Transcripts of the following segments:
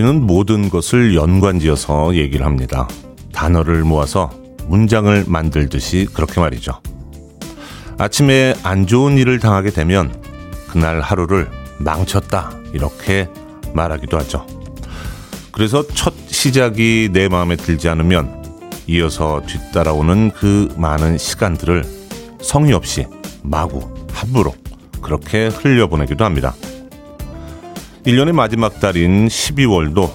우리는 모든 것을 연관지어서 얘기를 합니다. 단어를 모아서 문장을 만들듯이 그렇게 말이죠. 아침에 안 좋은 일을 당하게 되면 그날 하루를 망쳤다. 이렇게 말하기도 하죠. 그래서 첫 시작이 내 마음에 들지 않으면 이어서 뒤따라오는 그 많은 시간들을 성의 없이 마구 함부로 그렇게 흘려보내기도 합니다. 1년의 마지막 달인 12월도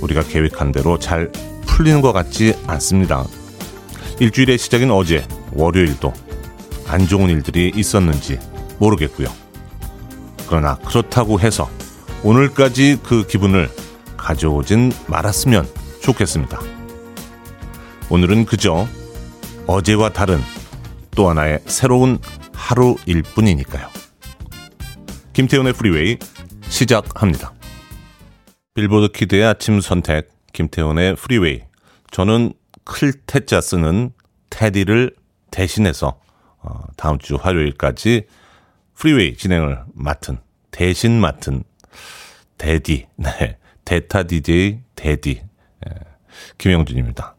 우리가 계획한 대로 잘 풀리는 것 같지 않습니다. 일주일의 시작인 어제 월요일도 안 좋은 일들이 있었는지 모르겠고요. 그러나 그렇다고 해서 오늘까지 그 기분을 가져오진 말았으면 좋겠습니다. 오늘은 그저 어제와 다른 또 하나의 새로운 하루일 뿐이니까요. 김태훈의 프리웨이 시작합니다. 빌보드 키드의 아침 선택 김태훈의 프리웨이 저는 클 태 자 쓰는 테디를 대신해서 어, 다음 주 화요일까지 프리웨이 진행을 맡은 대신 맡은 데디 네 대타 DJ 데디 예, 김형준입니다.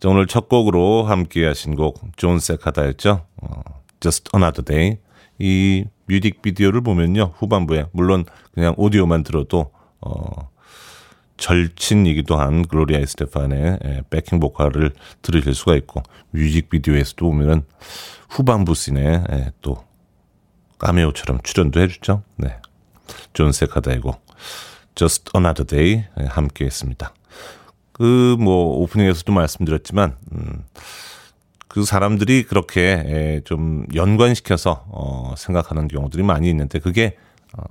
자, 오늘 첫 곡으로 함께 하신 곡 존 세카다였죠. 어, Just Another Day. 이 뮤직비디오를 보면요. 후반부에 물론 그냥 오디오만 들어도 어 절친이기도 한 글로리아 에스테판의 예, backing 보컬을 들으실 수가 있고 뮤직비디오에서도 보면은 후반부 씬에 예, 또 까메오처럼 출연도 해주죠. 네, 존 세카다의 곡 Just Another Day 예, 함께 했습니다. 그 뭐 오프닝에서도 말씀드렸지만 음, 그 사람들이 그렇게 좀 연관시켜서 어, 생각하는 경우들이 많이 있는데 그게 어,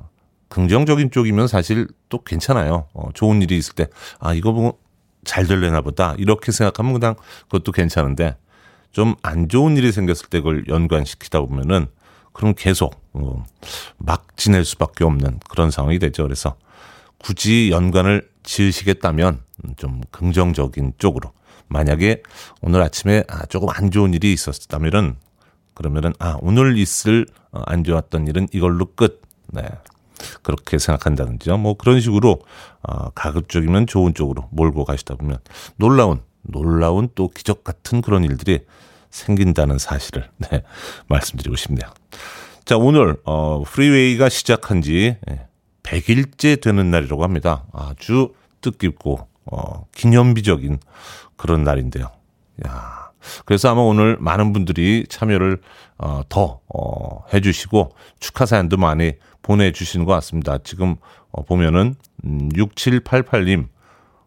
긍정적인 쪽이면 사실 또 괜찮아요. 어, 좋은 일이 있을 때, 아, 이거 보고 잘 될려나 보다. 이렇게 생각하면 그냥 그것도 괜찮은데, 좀 안 좋은 일이 생겼을 때 그걸 연관시키다 보면은, 그럼 계속, 어, 막 지낼 수밖에 없는 그런 상황이 되죠. 그래서 굳이 연관을 지으시겠다면, 좀 긍정적인 쪽으로. 만약에 오늘 아침에 아, 조금 안 좋은 일이 있었다면은, 그러면은, 아, 오늘 있을 어, 안 좋았던 일은 이걸로 끝. 네. 그렇게 생각한다든지요. 뭐 그런 식으로 어, 가급적이면 좋은 쪽으로 몰고 가시다 보면 놀라운 놀라운 또 기적 같은 그런 일들이 생긴다는 사실을 네, 말씀드리고 싶네요. 자 오늘 어, 프리웨이가 시작한 지 100일째 되는 날이라고 합니다. 아주 뜻깊고 어, 기념비적인 그런 날인데요. 야, 그래서 아마 오늘 많은 분들이 참여를 어, 더 어, 해주시고 축하 사연도 많이 보내주시는 것 같습니다. 지금 어, 보면은 음, 6788님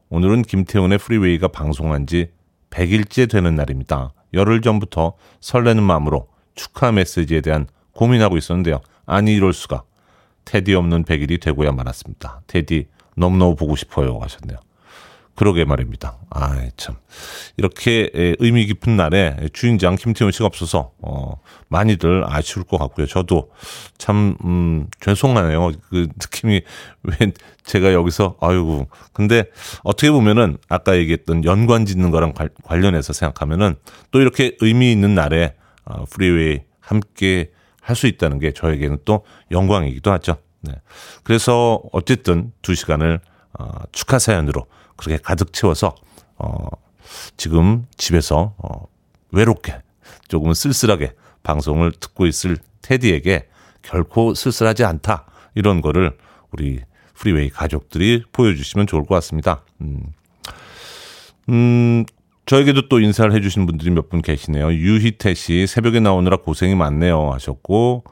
오늘은 김태훈의 프리웨이가 방송한 지 100일째 되는 날입니다. 열흘 전부터 설레는 마음으로 축하 메시지에 대한 고민하고 있었는데요. 아니 이럴 수가. 테디 없는 100일이 되고야 말았습니다. 테디 너무너무 보고 싶어요 하셨네요. 그러게 말입니다. 아, 참. 이렇게 의미 깊은 날에 주인장 김태훈 씨가 없어서, 어, 많이들 아쉬울 것 같고요. 저도 참, 음, 죄송하네요. 그 느낌이 왜 제가 여기서, 아이고. 근데 어떻게 보면은 아까 얘기했던 연관 짓는 거랑 관련해서 생각하면은 또 이렇게 의미 있는 날에, 어, 프리웨이 함께 할 수 있다는 게 저에게는 또 영광이기도 하죠. 네. 그래서 어쨌든 두 시간을, 어, 축하 사연으로 그렇게 가득 채워서 어 지금 집에서 어 외롭게 조금은 쓸쓸하게 방송을 듣고 있을 테디에게 결코 쓸쓸하지 않다 이런 거를 우리 프리웨이 가족들이 보여주시면 좋을 것 같습니다. 음, 음 저에게도 또 인사를 해주신 분들이 몇 분 계시네요. 유희태 씨 새벽에 나오느라 고생이 많네요 하셨고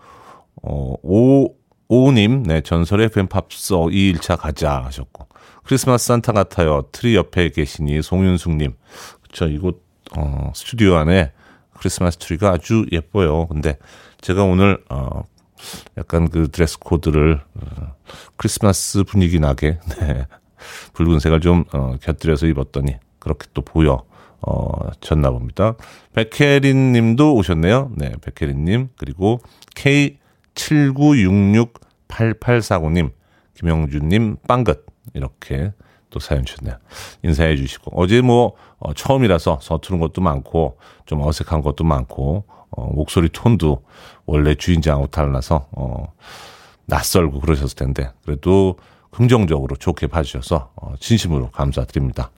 어, 오 오님 네 전설의 FM 팝스 2일차 가자 하셨고 크리스마스 산타 같아요. 트리 옆에 계시니 송윤숙님. 그쵸 이곳 어, 스튜디오 안에 크리스마스 트리가 아주 예뻐요. 근데 제가 오늘 어, 약간 그 드레스 코드를 어, 크리스마스 분위기 나게 네. 붉은색을 좀 어, 곁들여서 입었더니 그렇게 또 보여 어, 졌나 봅니다. 백혜린 님도 오셨네요. 네, 백혜린 님. 그리고 K79668849님, 김형준 님, 빵긋. 이렇게 또 사연 주네요. 인사해 주시고. 어제 뭐, 어, 처음이라서 서투른 것도 많고, 좀 어색한 것도 많고, 어, 목소리 톤도 원래 주인장하고 달라서, 어, 낯설고 그러셨을 텐데, 그래도 긍정적으로 좋게 봐주셔서 어, 진심으로 감사드립니다.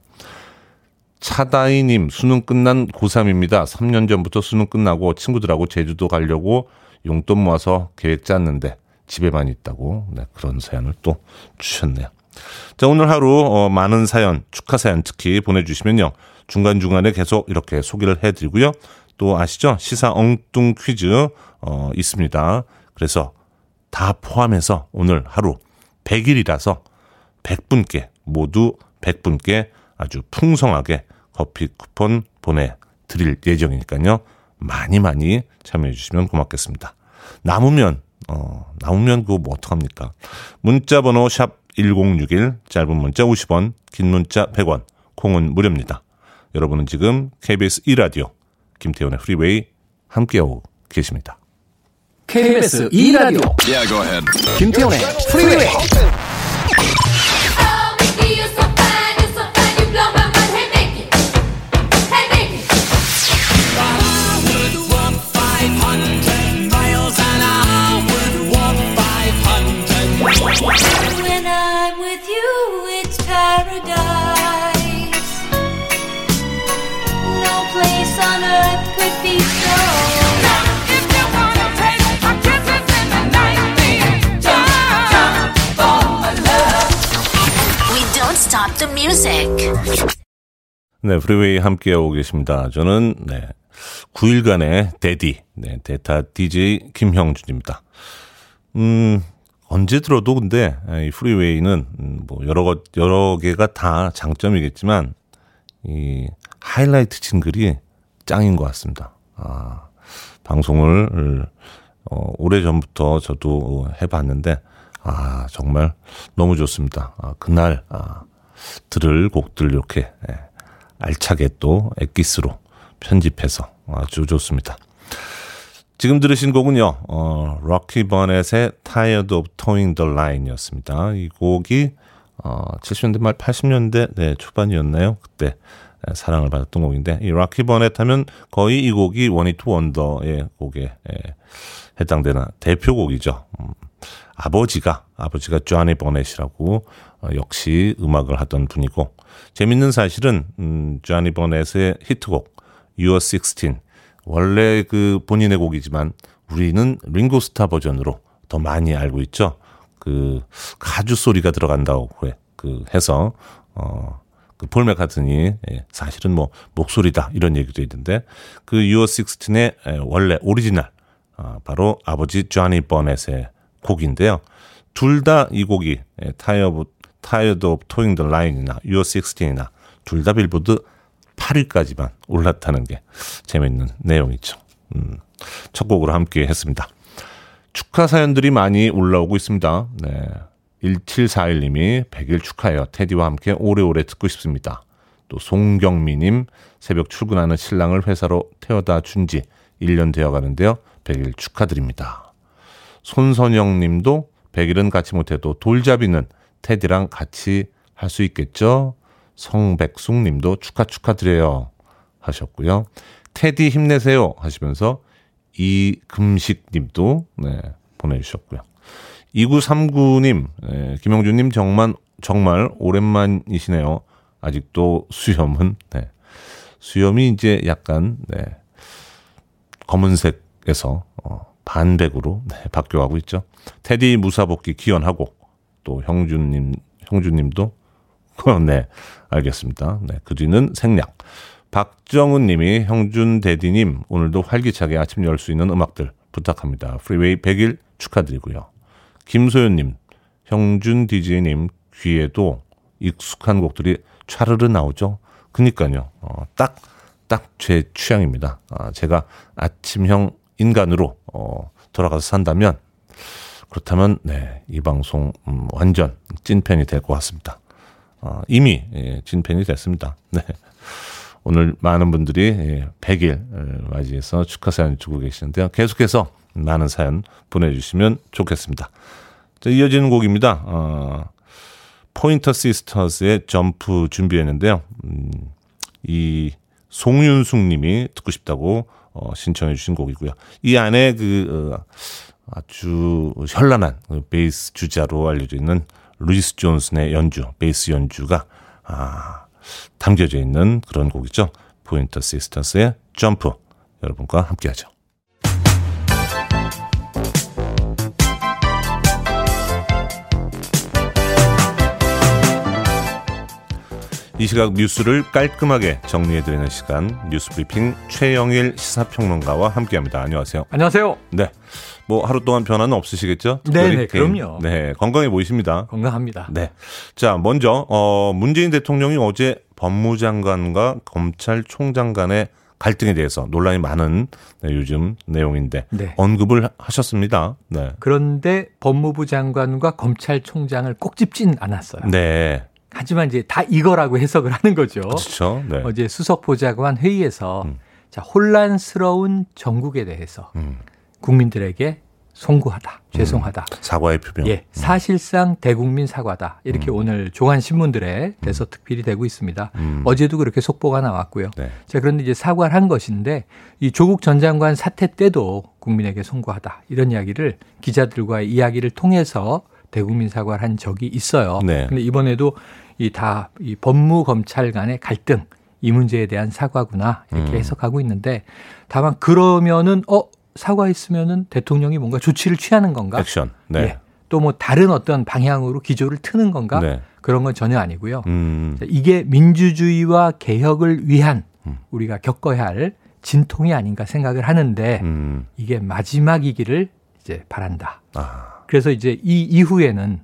차다이님 수능 끝난 고3입니다. 3년 전부터 수능 끝나고 친구들하고 제주도 가려고 용돈 모아서 계획 짰는데 집에만 있다고 네, 그런 사연을 또 주셨네요. 자 오늘 하루 어, 많은 사연 축하 사연 특히 보내주시면요 중간 중간에 계속 이렇게 소개를 해드리고요 또 아시죠 시사 엉뚱 퀴즈 어, 있습니다. 그래서 다 포함해서 오늘 하루 100일이라서 100분께 모두 100분께 아주 풍성하게 커피 쿠폰 보내드릴 예정이니까요. 많이 많이 참여해 주시면 고맙겠습니다. 남으면 어, 남으면 그거 뭐 어떡합니까? 문자 번호 샵 1061, 짧은 문자 50원, 긴 문자 100원, 콩은 무료입니다. 여러분은 지금 KBS 2라디오 김태훈의 프리웨이 함께하고 계십니다. KBS 2라디오 Yeah, go ahead. 김태훈의 프리웨이 stop the music. 네, 프리웨이 함께하고 계십니다. 저는, 네, 9일간의 데디, 네, 대타 DJ 김형준입니다. 음, 언제 들어도 근데, 이 프리웨이는, 음, 뭐, 여러 것, 여러 개가 다 장점이겠지만, 이 하이라이트 jingle이 짱인 것 같습니다. 아, 방송을, 어, 오래 전부터 저도 해봤는데, 아, 정말 너무 좋습니다. 아, 그날, 아, 들을 곡들 이렇게, 예, 알차게 또 엑기스로 편집해서 아주 좋습니다. 지금 들으신 곡은요, 어, 럭키 버넷의 Tired of Towing the Line 이었습니다. 이 곡이, 어, 70년대 말 80년대, 네, 초반이었나요? 그때 에, 사랑을 받았던 곡인데, 이 럭키 버넷 하면 거의 이 곡이 원히트 원더의 곡에 에, 해당되는 대표곡이죠. 음, 아버지가, 아버지가 쟈니 버넷이라고 어, 역시 음악을 하던 분이고, 재밌는 사실은, 음, 쟈니 버넷의 히트곡, You're 16. 원래 그 본인의 곡이지만 우리는 링고스타 버전으로 더 많이 알고 있죠. 그 가주 소리가 들어간다고 해, 그 해서 어그폴 맥카트니 예, 사실은 뭐 목소리다 이런 얘기도 있는데 그 You're 16의 에, 원래 오리지널 아, 바로 아버지 쟈니 버넷의 곡인데요. 둘 다 이 곡이 타이어 타이어드 오브 토잉 더 라인이나 You're 16이나 둘 다 빌보드 8위까지만 올랐다는 게 재밌는 내용이죠. 음, 첫 곡으로 함께 했습니다. 축하 사연들이 많이 올라오고 있습니다. 네. 1741님이 100일 축하해요. 테디와 함께 오래오래 듣고 싶습니다. 또 송경미님 새벽 출근하는 신랑을 회사로 태워다 준 지 1년 되어 가는데요. 100일 축하드립니다. 손선영 님도 100일은 같이 못해도 돌잡이는 테디랑 같이 할 수 있겠죠? 성백숙 님도 축하 축하드려요 하셨고요. 테디 힘내세요 하시면서 이금식 님도 네, 보내주셨고요. 2939님, 네, 김영준님 정말, 정말 오랜만이시네요. 아직도 수염은, 네. 수염이 이제 약간, 네. 검은색에서, 어, 반백으로, 네, 바뀌어가고 있죠. 테디 무사복귀 기원하고, 또 형준님, 형준님도, 네, 알겠습니다. 네, 그 뒤는 생략. 박정은 님이 형준 대디님 오늘도 활기차게 아침 열 수 있는 음악들 부탁합니다. 프리웨이 100일 축하드리고요. 김소연 님, 형준 DJ님 귀에도 익숙한 곡들이 차르르 나오죠. 그니까요. 어, 딱, 딱 제 취향입니다. 아, 제가 아침형 인간으로 어, 돌아가서 산다면 그렇다면 네, 이 방송 음, 완전 찐팬이 될 것 같습니다. 어, 이미 예, 진팬이 됐습니다. 네. 오늘 많은 분들이 예, 100일 맞이해서 축하 사연 주고 계시는데요. 계속해서 많은 사연 보내주시면 좋겠습니다. 자, 이어지는 곡입니다. 어, 포인터 시스터즈의 점프 준비했는데요. 음, 이 송윤숙 님이 듣고 싶다고 어, 신청해 주신 곡이고요. 이 안에 그 어, 아주 현란한 그 베이스 주자로 알려져 있는 루이스 존슨의 연주, 베이스 연주가 아, 담겨져 있는 그런 곡이죠. 포인터 시스터스의 점프 여러분과 함께하죠. 이 시각 뉴스를 깔끔하게 정리해드리는 시간 뉴스 브리핑 최영일 시사평론가와 함께합니다. 안녕하세요. 안녕하세요. 네, 뭐 하루 동안 변화는 없으시겠죠? 개인- 그럼요. 네, 건강해 보이십니다. 건강합니다. 네. 자, 먼저 어 문재인 대통령이 어제 법무장관과 검찰총장 간의 갈등에 대해서 논란이 많은 네, 요즘 내용인데 네. 언급을 하셨습니다. 네. 그런데 법무부 장관과 검찰총장을 꼭 짚진 않았어요. 네. 하지만 이제 다 이거라고 해석을 하는 거죠. 그렇죠. 네. 어제 수석 보좌관 회의에서 음. 자, 혼란스러운 전국에 대해서 음. 국민들에게 송구하다, 죄송하다. 사과의 표명. 예, 사실상 대국민 사과다. 이렇게 음. 오늘 조간 신문들에 대서 특필이 되고 있습니다. 음. 어제도 그렇게 속보가 나왔고요. 네. 자, 그런데 이제 사과를 한 것인데 이 조국 전 장관 사태 때도 국민에게 송구하다. 이런 이야기를 기자들과의 이야기를 통해서 대국민 사과를 한 적이 있어요. 네. 근데 이번에도 이 다 이 법무 검찰 간의 갈등 이 문제에 대한 사과구나 이렇게 음. 해석하고 있는데 다만 그러면은 어 사과했으면은 대통령이 뭔가 조치를 취하는 건가? 액션. 네. 예. 또뭐 다른 어떤 방향으로 기조를 트는 건가? 네. 그런 건 전혀 아니고요. 음. 자, 이게 민주주의와 개혁을 위한 음. 우리가 겪어야 할 진통이 아닌가 생각을 하는데 음. 이게 마지막이기를 이제 바란다. 아. 그래서 이제 이 이후에는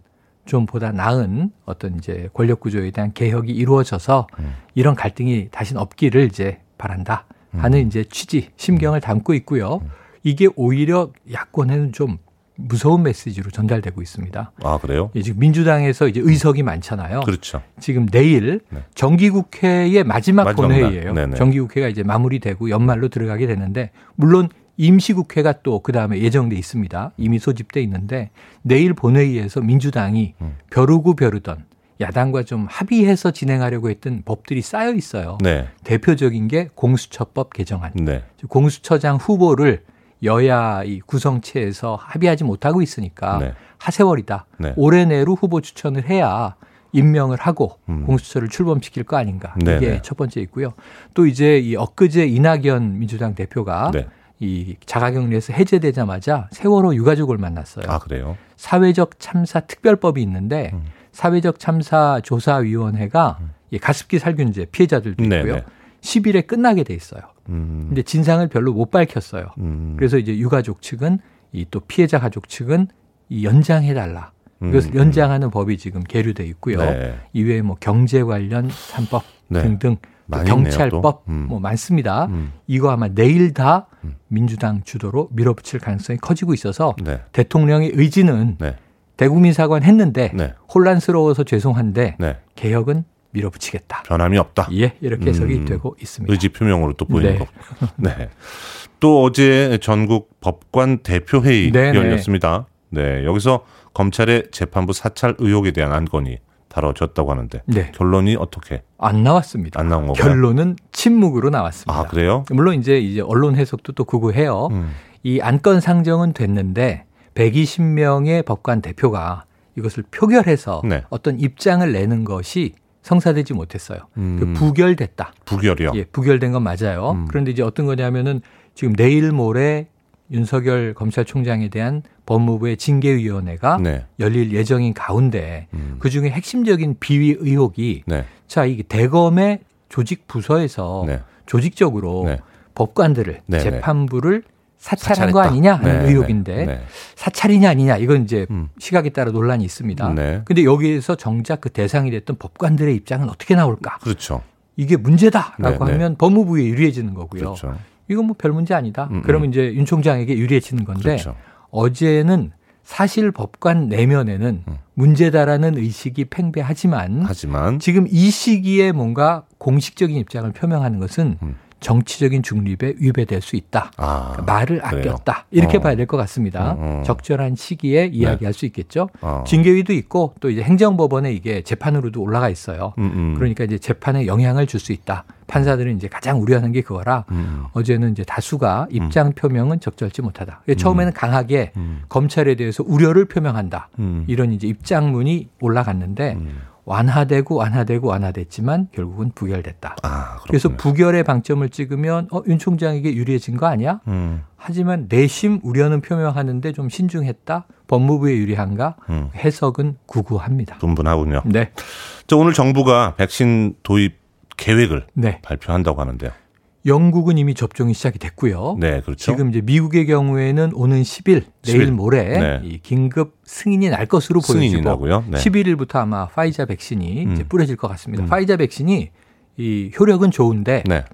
좀 보다 나은 어떤 이제 권력 구조에 대한 개혁이 이루어져서 음. 이런 갈등이 다시는 없기를 이제 바란다 하는 이제 취지, 심경을 담고 있고요. 음. 이게 오히려 야권에는 좀 무서운 메시지로 전달되고 있습니다. 아, 그래요? 예, 지금 민주당에서 이제 의석이 많잖아요. 그렇죠. 지금 내일 네. 정기국회의 마지막, 마지막 본회의예요. 정기국회가 이제 마무리되고 연말로 들어가게 되는데 물론 임시국회가 또 그 다음에 예정돼 있습니다. 이미 소집돼 있는데 내일 본회의에서 민주당이 음. 벼르고 벼르던 야당과 좀 합의해서 진행하려고 했던 법들이 쌓여 있어요. 네. 대표적인 게 공수처법 개정안. 네. 공수처장 후보를 여야 이 구성체에서 합의하지 못하고 있으니까 네. 하세월이다. 네. 올해 내로 후보 추천을 해야 임명을 하고 음. 공수처를 출범시킬 거 아닌가. 네, 이게 네. 첫 번째 있고요. 또 이제 이 엊그제 이낙연 민주당 대표가 네. 이 자가격리에서 해제되자마자 세월호 유가족을 만났어요. 아, 그래요? 사회적 참사 특별법이 있는데 음. 사회적 참사 조사위원회가 이 가습기 살균제 피해자들도 네, 있고요. 네. 10일에 끝나게 돼 있어요. 음. 근데 진상을 별로 못 밝혔어요. 음. 그래서 이제 유가족 측은 이 또 피해자 가족 측은 이 연장해 달라. 이것을 음. 연장하는 법이 지금 계류돼 있고요. 네. 이외에 뭐 경제 관련 3법 네. 등등 경찰법 또. 음. 뭐 많습니다. 음. 이거 아마 내일 다 음. 민주당 주도로 밀어붙일 가능성이 커지고 있어서 네. 대통령의 의지는 네. 대국민 사과는 했는데 네. 혼란스러워서 죄송한데 네. 개혁은 밀어붙이겠다. 변함이 없다. 예, 이렇게 해석이 음. 되고 있습니다. 의지 표명으로 또 보이는 네. 거. 네. 또 어제 전국 법관 대표회의 네, 네. 열렸습니다. 네. 여기서 검찰의 재판부 사찰 의혹에 대한 안건이 다뤄졌다고 하는데 네. 결론이 어떻게 안 나왔습니다. 안 나온 건가요? 결론은 침묵으로 나왔습니다. 아, 그래요? 물론 이제 이제 언론 해석도 또 구구해요. 음. 이 안건 상정은 됐는데 120명의 법관 대표가 이것을 표결해서 네. 어떤 입장을 내는 것이 성사되지 못했어요. 음. 그 부결됐다. 부결이요. 예, 부결된 건 맞아요. 음. 그런데 이제 어떤 거냐면은 지금 내일 모레 윤석열 검찰총장에 대한 법무부의 징계위원회가 네. 열릴 예정인 가운데 음. 그 중에 핵심적인 비위 의혹이 네. 자, 이게 대검의 조직 부서에서 네. 조직적으로 네. 법관들을 네, 네. 재판부를 사찰한 사찰했다. 거 아니냐 하는 네, 의혹인데. 사찰이냐 아니냐 이건 이제 음. 시각에 따라 논란이 있습니다. 네. 근데 여기에서 정작 그 대상이 됐던 법관들의 입장은 어떻게 나올까? 그렇죠. 이게 문제다라고. 하면 법무부에 유리해지는 거고요. 그렇죠. 이건 뭐 별 문제 아니다. 음, 그러면 이제 윤 총장에게 유리해지는 건데 그렇죠. 어제는 사실 법관 내면에는 음. 문제다라는 의식이 팽배하지만 하지만 지금 이 시기에 뭔가 공식적인 입장을 표명하는 것은 음. 정치적인 중립에 위배될 수 있다. 아, 그러니까 말을 그래요? 아꼈다. 이렇게 어. 봐야 될 것 같습니다. 음, 음. 적절한 시기에 이야기할 수 있겠죠. 어. 징계위도 있고 또 이제 행정법원에 이게 재판으로도 올라가 있어요. 음, 음. 그러니까 이제 재판에 영향을 줄 수 있다. 판사들은 이제 가장 우려하는 게 그거라 음. 어제는 이제 다수가 입장 표명은 적절치 못하다. 처음에는 강하게 음. 검찰에 대해서 우려를 표명한다. 음. 이런 이제 입장문이 올라갔는데 음. 완화되고 완화되고 완화됐지만 결국은 부결됐다. 아, 그래서. 부결의 방점을 찍으면 어, 윤 총장에게 유리해진 거 아니야? 음, 하지만 내심 우려는 표명하는데 좀 신중했다. 법무부에 유리한가? 음. 해석은 구구합니다. 분분하군요. 네. 저 오늘 정부가 백신 도입 계획을 네. 발표한다고 하는데요. 영국은 이미 접종이 시작이 됐고요. 네, 그렇죠. 지금 이제 미국의 경우에는 오는 10일 내일 10일. 모레 네. 이 긴급 승인이 날 것으로 보여지고 나고요. 네. 11일부터 아마 파이자 백신이 음. 이제 뿌려질 것 같습니다. 음. 파이자 백신이 이 효력은 좋은데 네.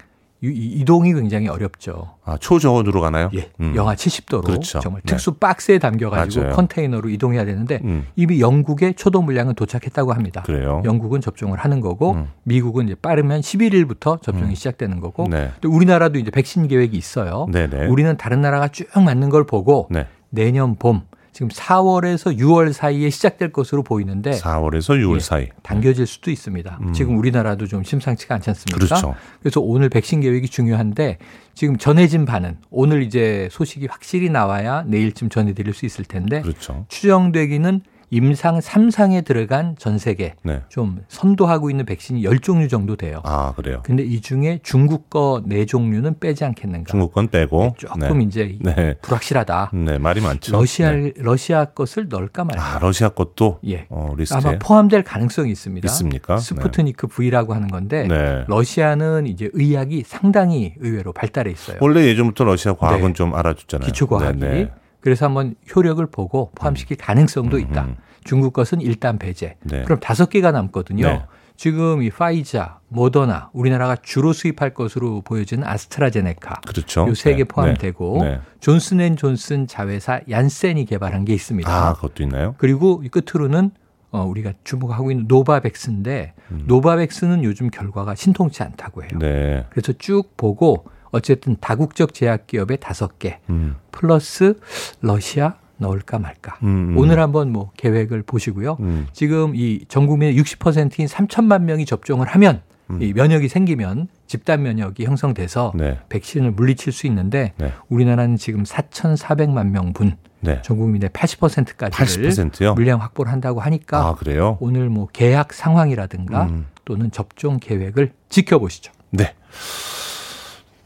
이- 이동이 굉장히 어렵죠. 아, 초저온으로 가나요? 예, 음. 영하 70도로 그렇죠. 정말 네. 특수 박스에 담겨 가지고 맞아요. 컨테이너로 이동해야 되는데 음, 이미 영국의 초도 물량은 도착했다고 합니다. 그래요. 영국은 접종을 하는 거고 음. 미국은 이제 빠르면 11일부터 접종이 음. 시작되는 거고 네. 또 우리나라도 이제 백신 계획이 있어요. 네네. 우리는 다른 나라가 쭉 맞는 걸 보고 네. 내년 봄 지금 4월에서 6월 사이에 시작될 것으로 보이는데 4월에서 6월 예, 사이. 당겨질 수도 있습니다. 음. 지금 우리나라도 좀 심상치가 않지 않습니까? 그렇죠. 그래서 오늘 백신 계획이 중요한데 지금 전해진 바는 오늘 이제 소식이 확실히 나와야 내일쯤 전해드릴 수 있을 텐데 그렇죠. 추정되기는 임상 3상에 들어간 전 세계 네. 좀 선도하고 있는 백신이 10종류 정도 돼요. 아, 그래요. 근데 이 중에 중국 거 4종류는 빼지 않겠는가. 중국 건 빼고. 조금 이제 네. 불확실하다. 네, 말이 많죠. 러시아 네. 러시아 것을 넣을까 말까. 아, 러시아 것도 예. 어, 아마 포함될 가능성이 있습니다. 있습니까? 스푸트니크 V라고 하는 건데 네. 러시아는 이제 의학이 상당히 의외로 발달해 있어요. 원래 예전부터 러시아 과학은 네. 좀 알아줬잖아요. 기초 과학이. 그래서 한번 효력을 보고 포함시킬 가능성도 있다. 음. 중국 것은 일단 배제. 네. 그럼 다섯 개가 남거든요. 네. 지금 이 화이자, 모더나, 우리나라가 주로 수입할 것으로 보여지는 아스트라제네카. 그렇죠. 요 세 개 네. 포함되고 네. 네. 존슨앤존슨 자회사 얀센이 개발한 게 있습니다. 아, 그것도 있나요? 그리고 이 끝으로는 어, 우리가 주목하고 있는 노바백스인데 노바백스는 요즘 결과가 신통치 않다고 해요. 음. 네. 그래서 쭉 보고 어쨌든 다국적 제약기업의 다섯 개 음. 플러스 러시아 넣을까 말까. 음, 음. 오늘 한번 뭐 계획을 보시고요. 음. 지금 이 전 국민의 60%인 3천만 명이 접종을 하면 음. 이 면역이 생기면 집단 면역이 형성돼서 네. 백신을 물리칠 수 있는데 네. 우리나라는 지금 4,400만 명분 네. 전 국민의 80%까지를 80%요? 물량 확보를 한다고 하니까 아? 오늘 뭐 계약 상황이라든가 음. 또는 접종 계획을 지켜보시죠. 네.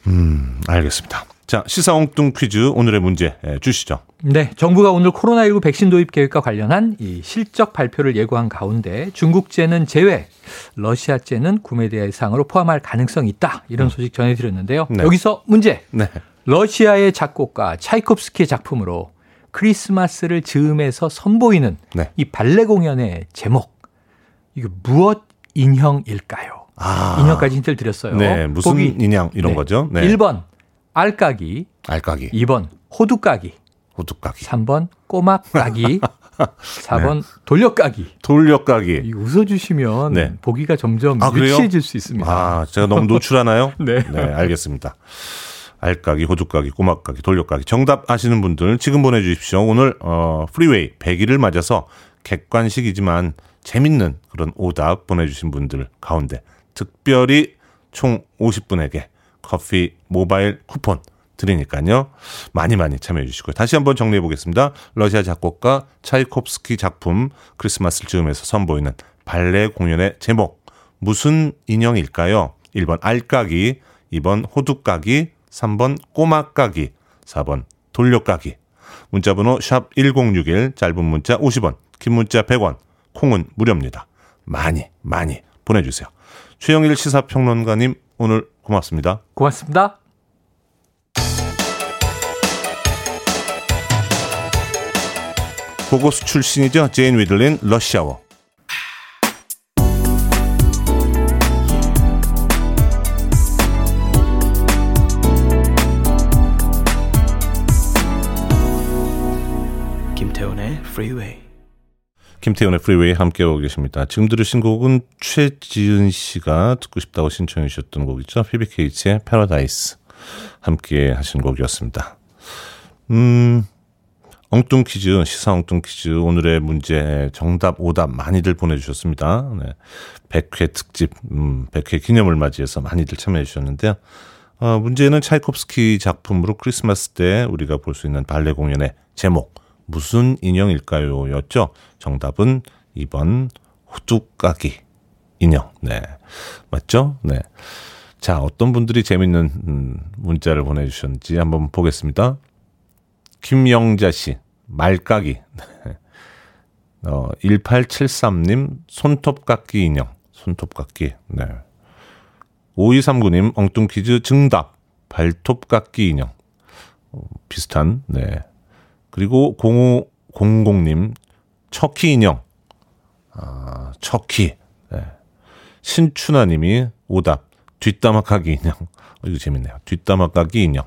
음, 알겠습니다. 자, 시사 엉뚱 퀴즈 오늘의 문제 예, 주시죠. 네, 정부가 오늘 코로나19 백신 도입 계획과 관련한 이 실적 발표를 예고한 가운데 중국제는 제외, 러시아제는 구매 대상으로 포함할 가능성이 있다. 이런 소식 전해드렸는데요. 네. 여기서 문제. 네. 러시아의 작곡가 차이콥스키의 작품으로 크리스마스를 즈음해서 선보이는 네. 이 발레 공연의 제목. 이게 무엇 인형일까요? 아. 인형까지 힌트를 드렸어요. 네, 무슨 보기 인양 이런 네. 거죠? 네. 1번 알까기, 알까기, 2번 호두까기, 호두까기, 3번 꼬막까기, 4번 돌려까기. 돌려까기. 이 웃어주시면 네. 보기가 점점 아? 유치해질 수 있습니다. 아, 제가 너무 노출하나요? 네. 알겠습니다. 알까기, 호두까기, 꼬막까기, 돌려까기. 정답 아시는 분들 지금 보내주십시오. 오늘 어, 프리웨이 100일을 맞아서 객관식이지만 재밌는 그런 오답 보내주신 분들 가운데 특별히 총 50분에게 커피 모바일 쿠폰 드리니까요. 많이 많이 참여해 주시고요. 다시 한번 정리해 보겠습니다. 러시아 작곡가 차이콥스키 작품 크리스마스를 즈음해서 선보이는 발레 공연의 제목 무슨 인형일까요? 1번 알까기, 2번 호두까기, 3번 꼬막까기, 4번 돌려까기. 문자번호 샵 1061, 짧은 문자 50원, 긴 문자 100원, 콩은 무료입니다. 많이 많이 보내주세요. 최영일 시사평론가님 오늘 고맙습니다. 고맙습니다. 고고스 출신이죠. 제인 위들린 러시아워. 김태훈의 Freeway. 김태훈의 프리웨이 함께 오고 계십니다. 지금 들으신 곡은 최지은 씨가 듣고 싶다고 신청해 주셨던 곡이죠. 피비케이츠의 패러다이스 함께 하신 곡이었습니다. 음, 엉뚱 퀴즈, 시사 엉뚱 퀴즈 오늘의 문제 정답 오답 많이들 보내주셨습니다. 네. 100회 특집, 음, 100회 기념을 맞이해서 많이들 참여해 주셨는데요. 어, 문제는 차이콥스키 작품으로 크리스마스 때 우리가 볼 수 있는 발레 공연의 제목 무슨 인형일까요? 였죠. 정답은 2번 호두까기 인형. 네. 맞죠? 네. 자, 어떤 분들이 재밌는 음, 문자를 보내주셨는지 한번 보겠습니다. 김영자 씨, 말까기. 네. 어, 1873님, 손톱깎기 인형. 손톱깎기. 네. 5239님, 엉뚱 퀴즈 정답. 발톱깎기 인형. 어, 비슷한, 네. 그리고 0500님, 척키 인형. 아, 척키. 네. 신춘하님이 오답. 뒷담화까기 인형. 어, 이거 재밌네요. 뒷담화까기 인형.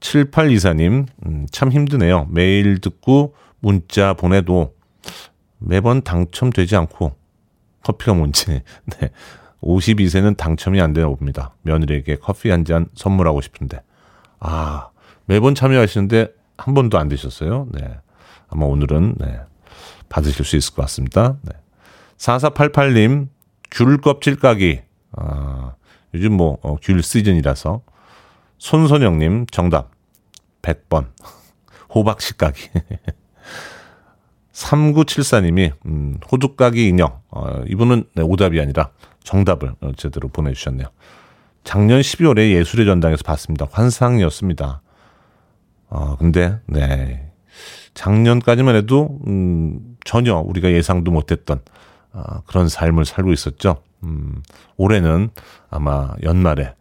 7824님, 음, 참 힘드네요. 매일 듣고 문자 보내도 매번 당첨되지 않고 커피가 뭔지. 네. 52세는 당첨이 안 되나 봅니다. 며느리에게 커피 한 잔 선물하고 싶은데. 아, 매번 참여하시는데 한 번도 안 되셨어요. 네. 아마 오늘은, 네. 받으실 수 있을 것 같습니다. 네. 4488님, 귤 껍질 까기. 아, 요즘 뭐, 어, 귤 시즌이라서. 손선영님, 정답. 100번. 호박씨 까기. 3974님이, 음, 호두 까기 인형. 어, 이분은 네, 오답이 아니라 정답을 어, 제대로 보내주셨네요. 작년 12월에 예술의 전당에서 봤습니다. 환상이었습니다. 어, 근데, 네. 작년까지만 해도, 음, 전혀 우리가 예상도 못했던, 아, 그런 삶을 살고 있었죠. 음, 올해는 아마 연말에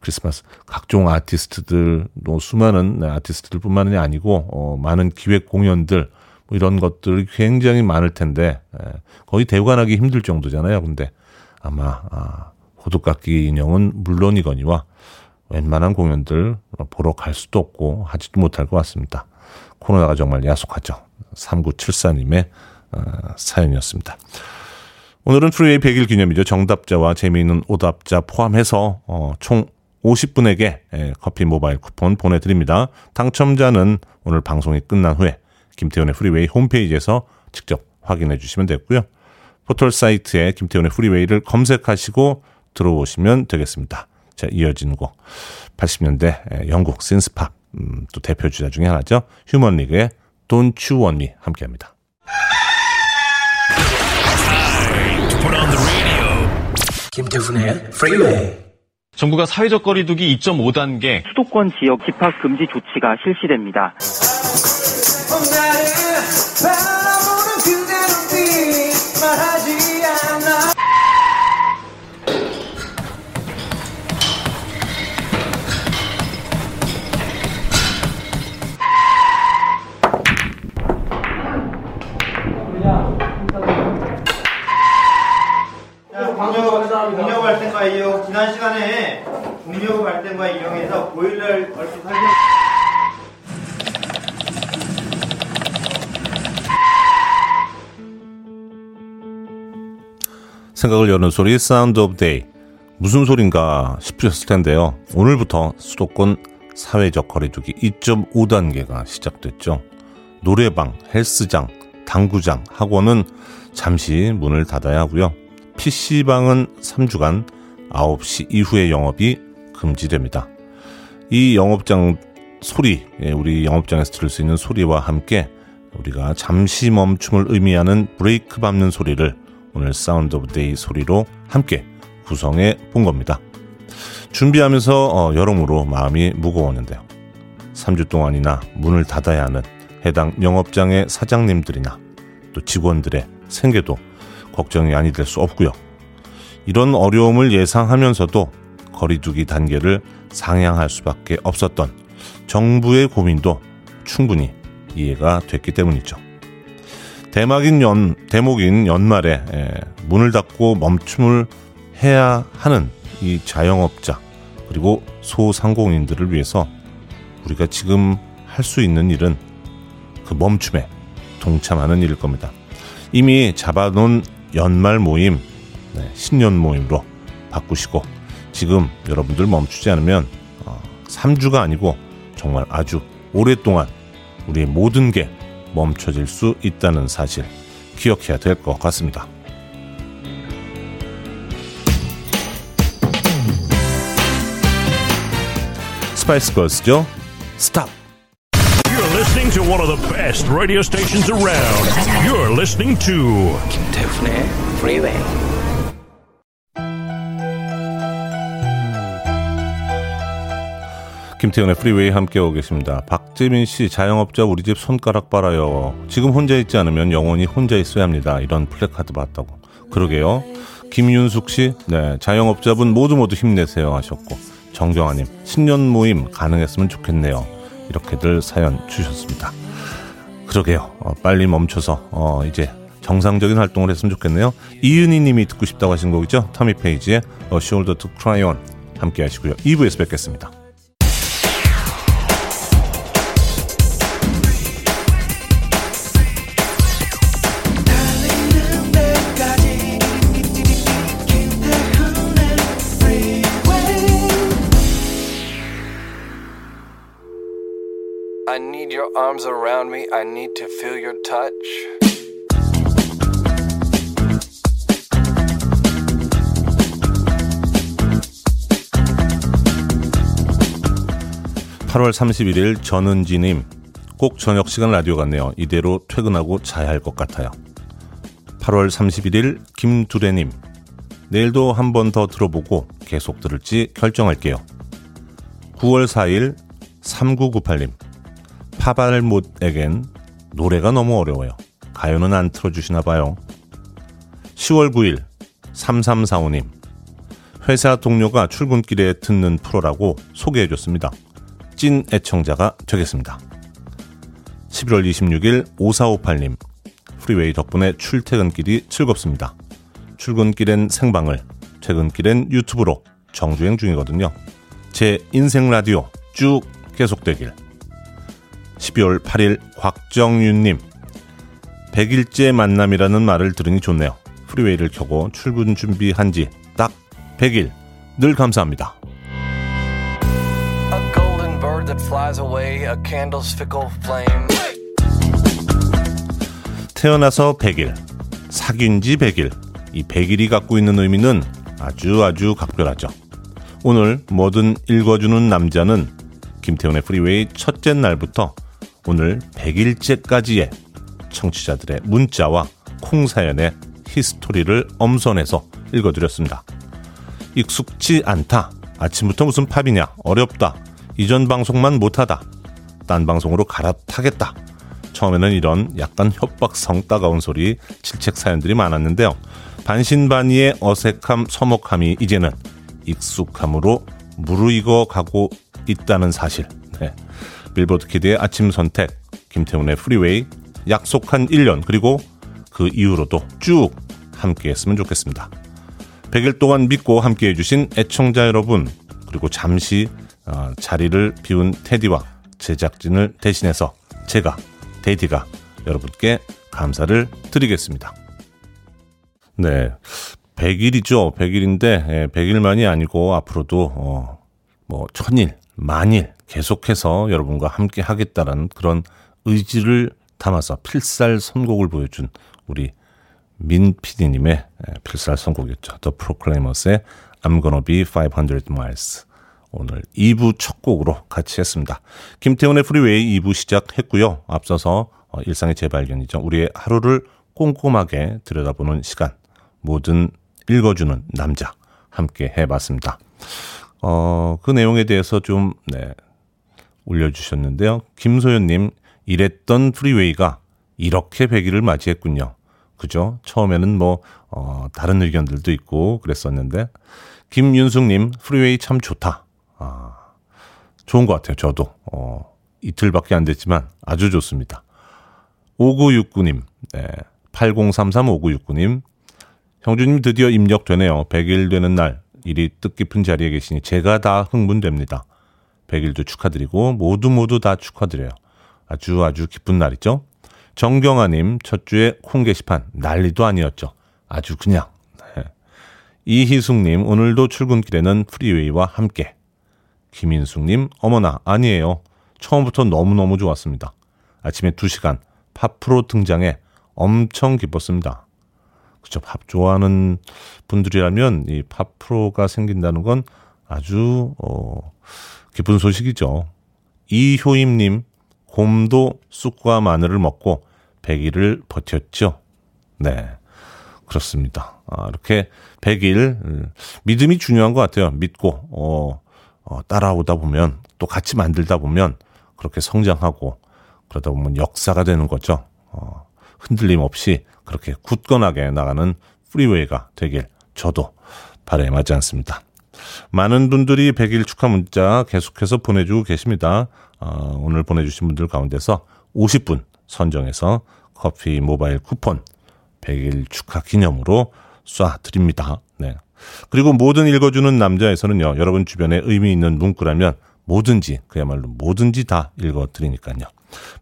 크리스마스 각종 아티스트들, 또 수많은 네, 아티스트들 뿐만이 아니고, 어, 많은 기획 공연들, 뭐 이런 것들이 굉장히 많을 텐데, 예, 거의 대관하기 힘들 정도잖아요. 근데 아마, 아, 호두깎기 인형은 물론이거니와 웬만한 공연들 보러 갈 수도 없고 하지도 못할 것 같습니다. 코로나가 정말 야속하죠. 3974님의 어, 사연이었습니다. 오늘은 프리웨이 100일 기념이죠. 정답자와 재미있는 오답자 포함해서 어, 총 50분에게 예, 커피 모바일 쿠폰 보내드립니다. 당첨자는 오늘 방송이 끝난 후에 김태훈의 프리웨이 홈페이지에서 직접 확인해 주시면 되고요. 포털 사이트에 김태훈의 프리웨이를 검색하시고 들어오시면 되겠습니다. 자, 이어지는 곡. 80년대 예, 영국 신스팝 음, 또 대표 주자 중에 하나죠. 휴먼 리그의 Don't You Want Me 함께 합니다. 김태훈의 프리웨이 정부가 사회적 거리두기 2.5단계 수도권 지역 집합 금지 조치가 실시됩니다. 동력, 동력 발생과 이용 지난 시간에 동력 발생과 이용해서 보일러를 얼핏 설명. 생각을 여는 소리 Sound of Day 무슨 소린가 싶으셨을 텐데요. 오늘부터 수도권 사회적 거리두기 2.5단계가 시작됐죠. 노래방, 헬스장, 당구장, 학원은 잠시 문을 닫아야 하고요. PC방은 3주간 9시 이후의 영업이 금지됩니다. 이 영업장 소리, 예, 우리 영업장에서 들을 수 있는 소리와 함께 우리가 잠시 멈춤을 의미하는 브레이크 밟는 소리를 오늘 Sound of Day 소리로 함께 구성해 본 겁니다. 준비하면서 어, 여러모로 마음이 무거웠는데요. 3주 동안이나 문을 닫아야 하는 해당 영업장의 사장님들이나 또 직원들의 생계도 걱정이 아니 될 수 없고요. 이런 어려움을 예상하면서도 거리두기 단계를 상향할 수밖에 없었던 정부의 고민도 충분히 이해가 됐기 때문이죠. 대막인 연, 대목인 연말에 에, 문을 닫고 멈춤을 해야 하는 이 자영업자 그리고 소상공인들을 위해서 우리가 지금 할 수 있는 일은 그 멈춤에 동참하는 일일 겁니다. 이미 잡아놓은 연말 모임, 네, 신년 모임으로 바꾸시고 지금 여러분들 멈추지 않으면 어, 3주가 아니고 정말 아주 오랫동안 우리의 모든 게 멈춰질 수 있다는 사실 기억해야 될 것 같습니다. 스파이스 걸스죠? Stop! Listening to one of the best radio stations around. You're listening to 김태훈의 Freeway. 김태훈의 프리웨이 함께하고 계십니다. 박재민 씨, 자영업자 우리 집 손가락 빨아요. 지금 혼자 있지 않으면 영원히 혼자 있어야 합니다. 이런 플래카드 봤다고. 그러게요. 김윤숙 씨, 네, 자영업자분 모두 모두 힘내세요 하셨고, 정경아님, 신년 모임 가능했으면 좋겠네요. 이렇게들 사연 주셨습니다. 그러게요. 어, 빨리 멈춰서, 어, 이제 정상적인 활동을 했으면 좋겠네요. 이은희 님이 듣고 싶다고 하신 곡이죠. 터미 페이지의 A Shoulder to Cry On 함께 하시고요. 2부에서 뵙겠습니다. Arms around me. I need to feel your touch. 8월 31일 전은지님 꼭 저녁 시간 라디오 같네요. 이대로 퇴근하고 자야 할 것 같아요. 8월 31일 김두래님 내일도 한 번 더 들어보고 계속 들을지 결정할게요. 9월 4일 3998님 파발못에겐 노래가 너무 어려워요. 가요는 안 틀어주시나 봐요. 10월 9일 3345님 회사 동료가 출근길에 듣는 프로라고 소개해줬습니다. 찐 애청자가 되겠습니다. 11월 26일 5458님 프리웨이 덕분에 출퇴근길이 즐겁습니다. 출근길엔 생방을 퇴근길엔 유튜브로 정주행 중이거든요. 제 인생 라디오 쭉 계속되길 12월 8일 곽정윤님 100일째 만남이라는 말을 들으니 좋네요. 프리웨이를 켜고 출근 준비한 지 딱 100일 늘 감사합니다. A golden bird that flies away, a candle's fickle flame. 태어나서 100일, 사귄 지 100일, 이 100일이 갖고 있는 의미는 아주 아주 각별하죠. 오늘 뭐든 읽어주는 남자는 김태훈의 프리웨이 첫째 날부터 오늘 100일째까지의 청취자들의 문자와 콩사연의 히스토리를 엄선해서 읽어드렸습니다. 익숙지 않다. 아침부터 무슨 팝이냐. 어렵다. 이전 방송만 못하다. 딴 방송으로 갈아타겠다. 처음에는 이런 약간 협박성 따가운 소리, 질책 사연들이 많았는데요. 반신반의의 어색함, 서먹함이 이제는 익숙함으로 무르익어 가고 있다는 사실. 네. 빌보드 kid의 아침 선택, 김태훈의 프리웨이, 약속한 1년, 그리고 그 이후로도 쭉 함께 했으면 좋겠습니다. 100일 동안 믿고 함께 해주신 애청자 여러분, 그리고 잠시 어, 자리를 비운 테디와 제작진을 대신해서 제가, 테디가 여러분께 감사를 드리겠습니다. 네. 100일이죠. 100일인데, 100일만이 아니고 앞으로도, 어, 뭐, 천일, 만일 계속해서 여러분과 함께 하겠다는 그런 의지를 담아서 필살 선곡을 보여준 우리 민 PD님의 필살 선곡이었죠. The Proclaimers의 I'm Gonna Be 500 Miles. 오늘 2부 첫 곡으로 같이 했습니다. 김태훈의 프리웨이 2부 시작했고요. 앞서서 어, 일상의 재발견이죠. 우리의 하루를 꼼꼼하게 들여다보는 시간. 뭐든 읽어주는 남자. 함께 해봤습니다. 어, 그 내용에 대해서 좀, 네, 올려주셨는데요. 김소연님, 이랬던 프리웨이가 이렇게 100일을 맞이했군요. 그죠? 처음에는 뭐, 어, 다른 의견들도 있고 그랬었는데, 김윤숙님, 프리웨이 참 좋다. 아, 좋은 것 같아요. 저도. 어, 이틀밖에 안 됐지만 아주 좋습니다. 5969님, 네, 8033-5969님, 형주님 드디어 입력되네요. 100일 되는 날, 일이 뜻깊은 자리에 계시니 제가 다 흥분됩니다. 100일도 축하드리고 모두 모두 다 축하드려요. 아주 아주 기쁜 날이죠. 정경아님 첫 주에 콩 게시판 난리도 아니었죠. 아주 그냥. 네. 이희숙님 오늘도 출근길에는 프리웨이와 함께. 김인숙님 어머나 아니에요. 처음부터 너무너무 좋았습니다. 아침에 2시간 팝프로 등장해 엄청 기뻤습니다. 그쵸 팝 좋아하는 분들이라면 이 팝프로가 생긴다는 건 아주 어, 기쁜 소식이죠. 이효임님 곰도 쑥과 마늘을 먹고 100일을 버텼죠. 네. 그렇습니다. 아, 이렇게 100일, 음, 믿음이 중요한 것 같아요. 믿고, 어, 어, 따라오다 보면, 또 같이 만들다 보면, 그렇게 성장하고, 그러다 보면 역사가 되는 거죠. 어, 흔들림 없이 그렇게 굳건하게 나가는 프리웨이가 되길 저도 바라 마지않습니다. 많은 분들이 100일 축하 문자 계속해서 보내주고 계십니다. 어, 오늘 보내주신 분들 가운데서 50분 선정해서 커피 모바일 쿠폰 100일 축하 기념으로 쏴드립니다. 네. 그리고 뭐든 읽어주는 남자에서는요, 여러분 주변에 의미 있는 문구라면 뭐든지, 그야말로 뭐든지 다 읽어드리니까요.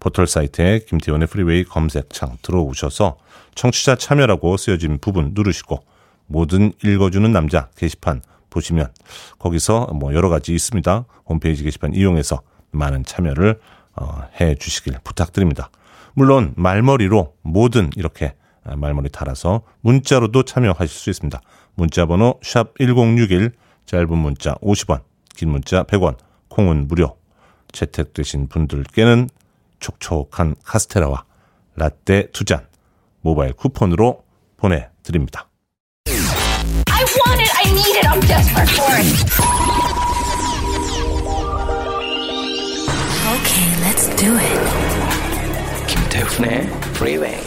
포털 사이트에 김태훈의 프리웨이 검색창 들어오셔서 청취자 참여라고 쓰여진 부분 누르시고 모든 읽어주는 남자 게시판 보시면 거기서 뭐 여러 가지 있습니다. 홈페이지 게시판 이용해서 많은 참여를 어, 해 주시길 부탁드립니다. 물론 말머리로 뭐든 이렇게 말머리 달아서 문자로도 참여하실 수 있습니다. 문자 번호 샵 1061 짧은 문자 50원 긴 문자 100원 콩은 무료 채택되신 분들께는 촉촉한 카스테라와 라떼 두 잔 모바일 쿠폰으로 보내드립니다. I want it. I need it. I'm desperate for it. Okay, let's do it. 김태훈의 Freeway.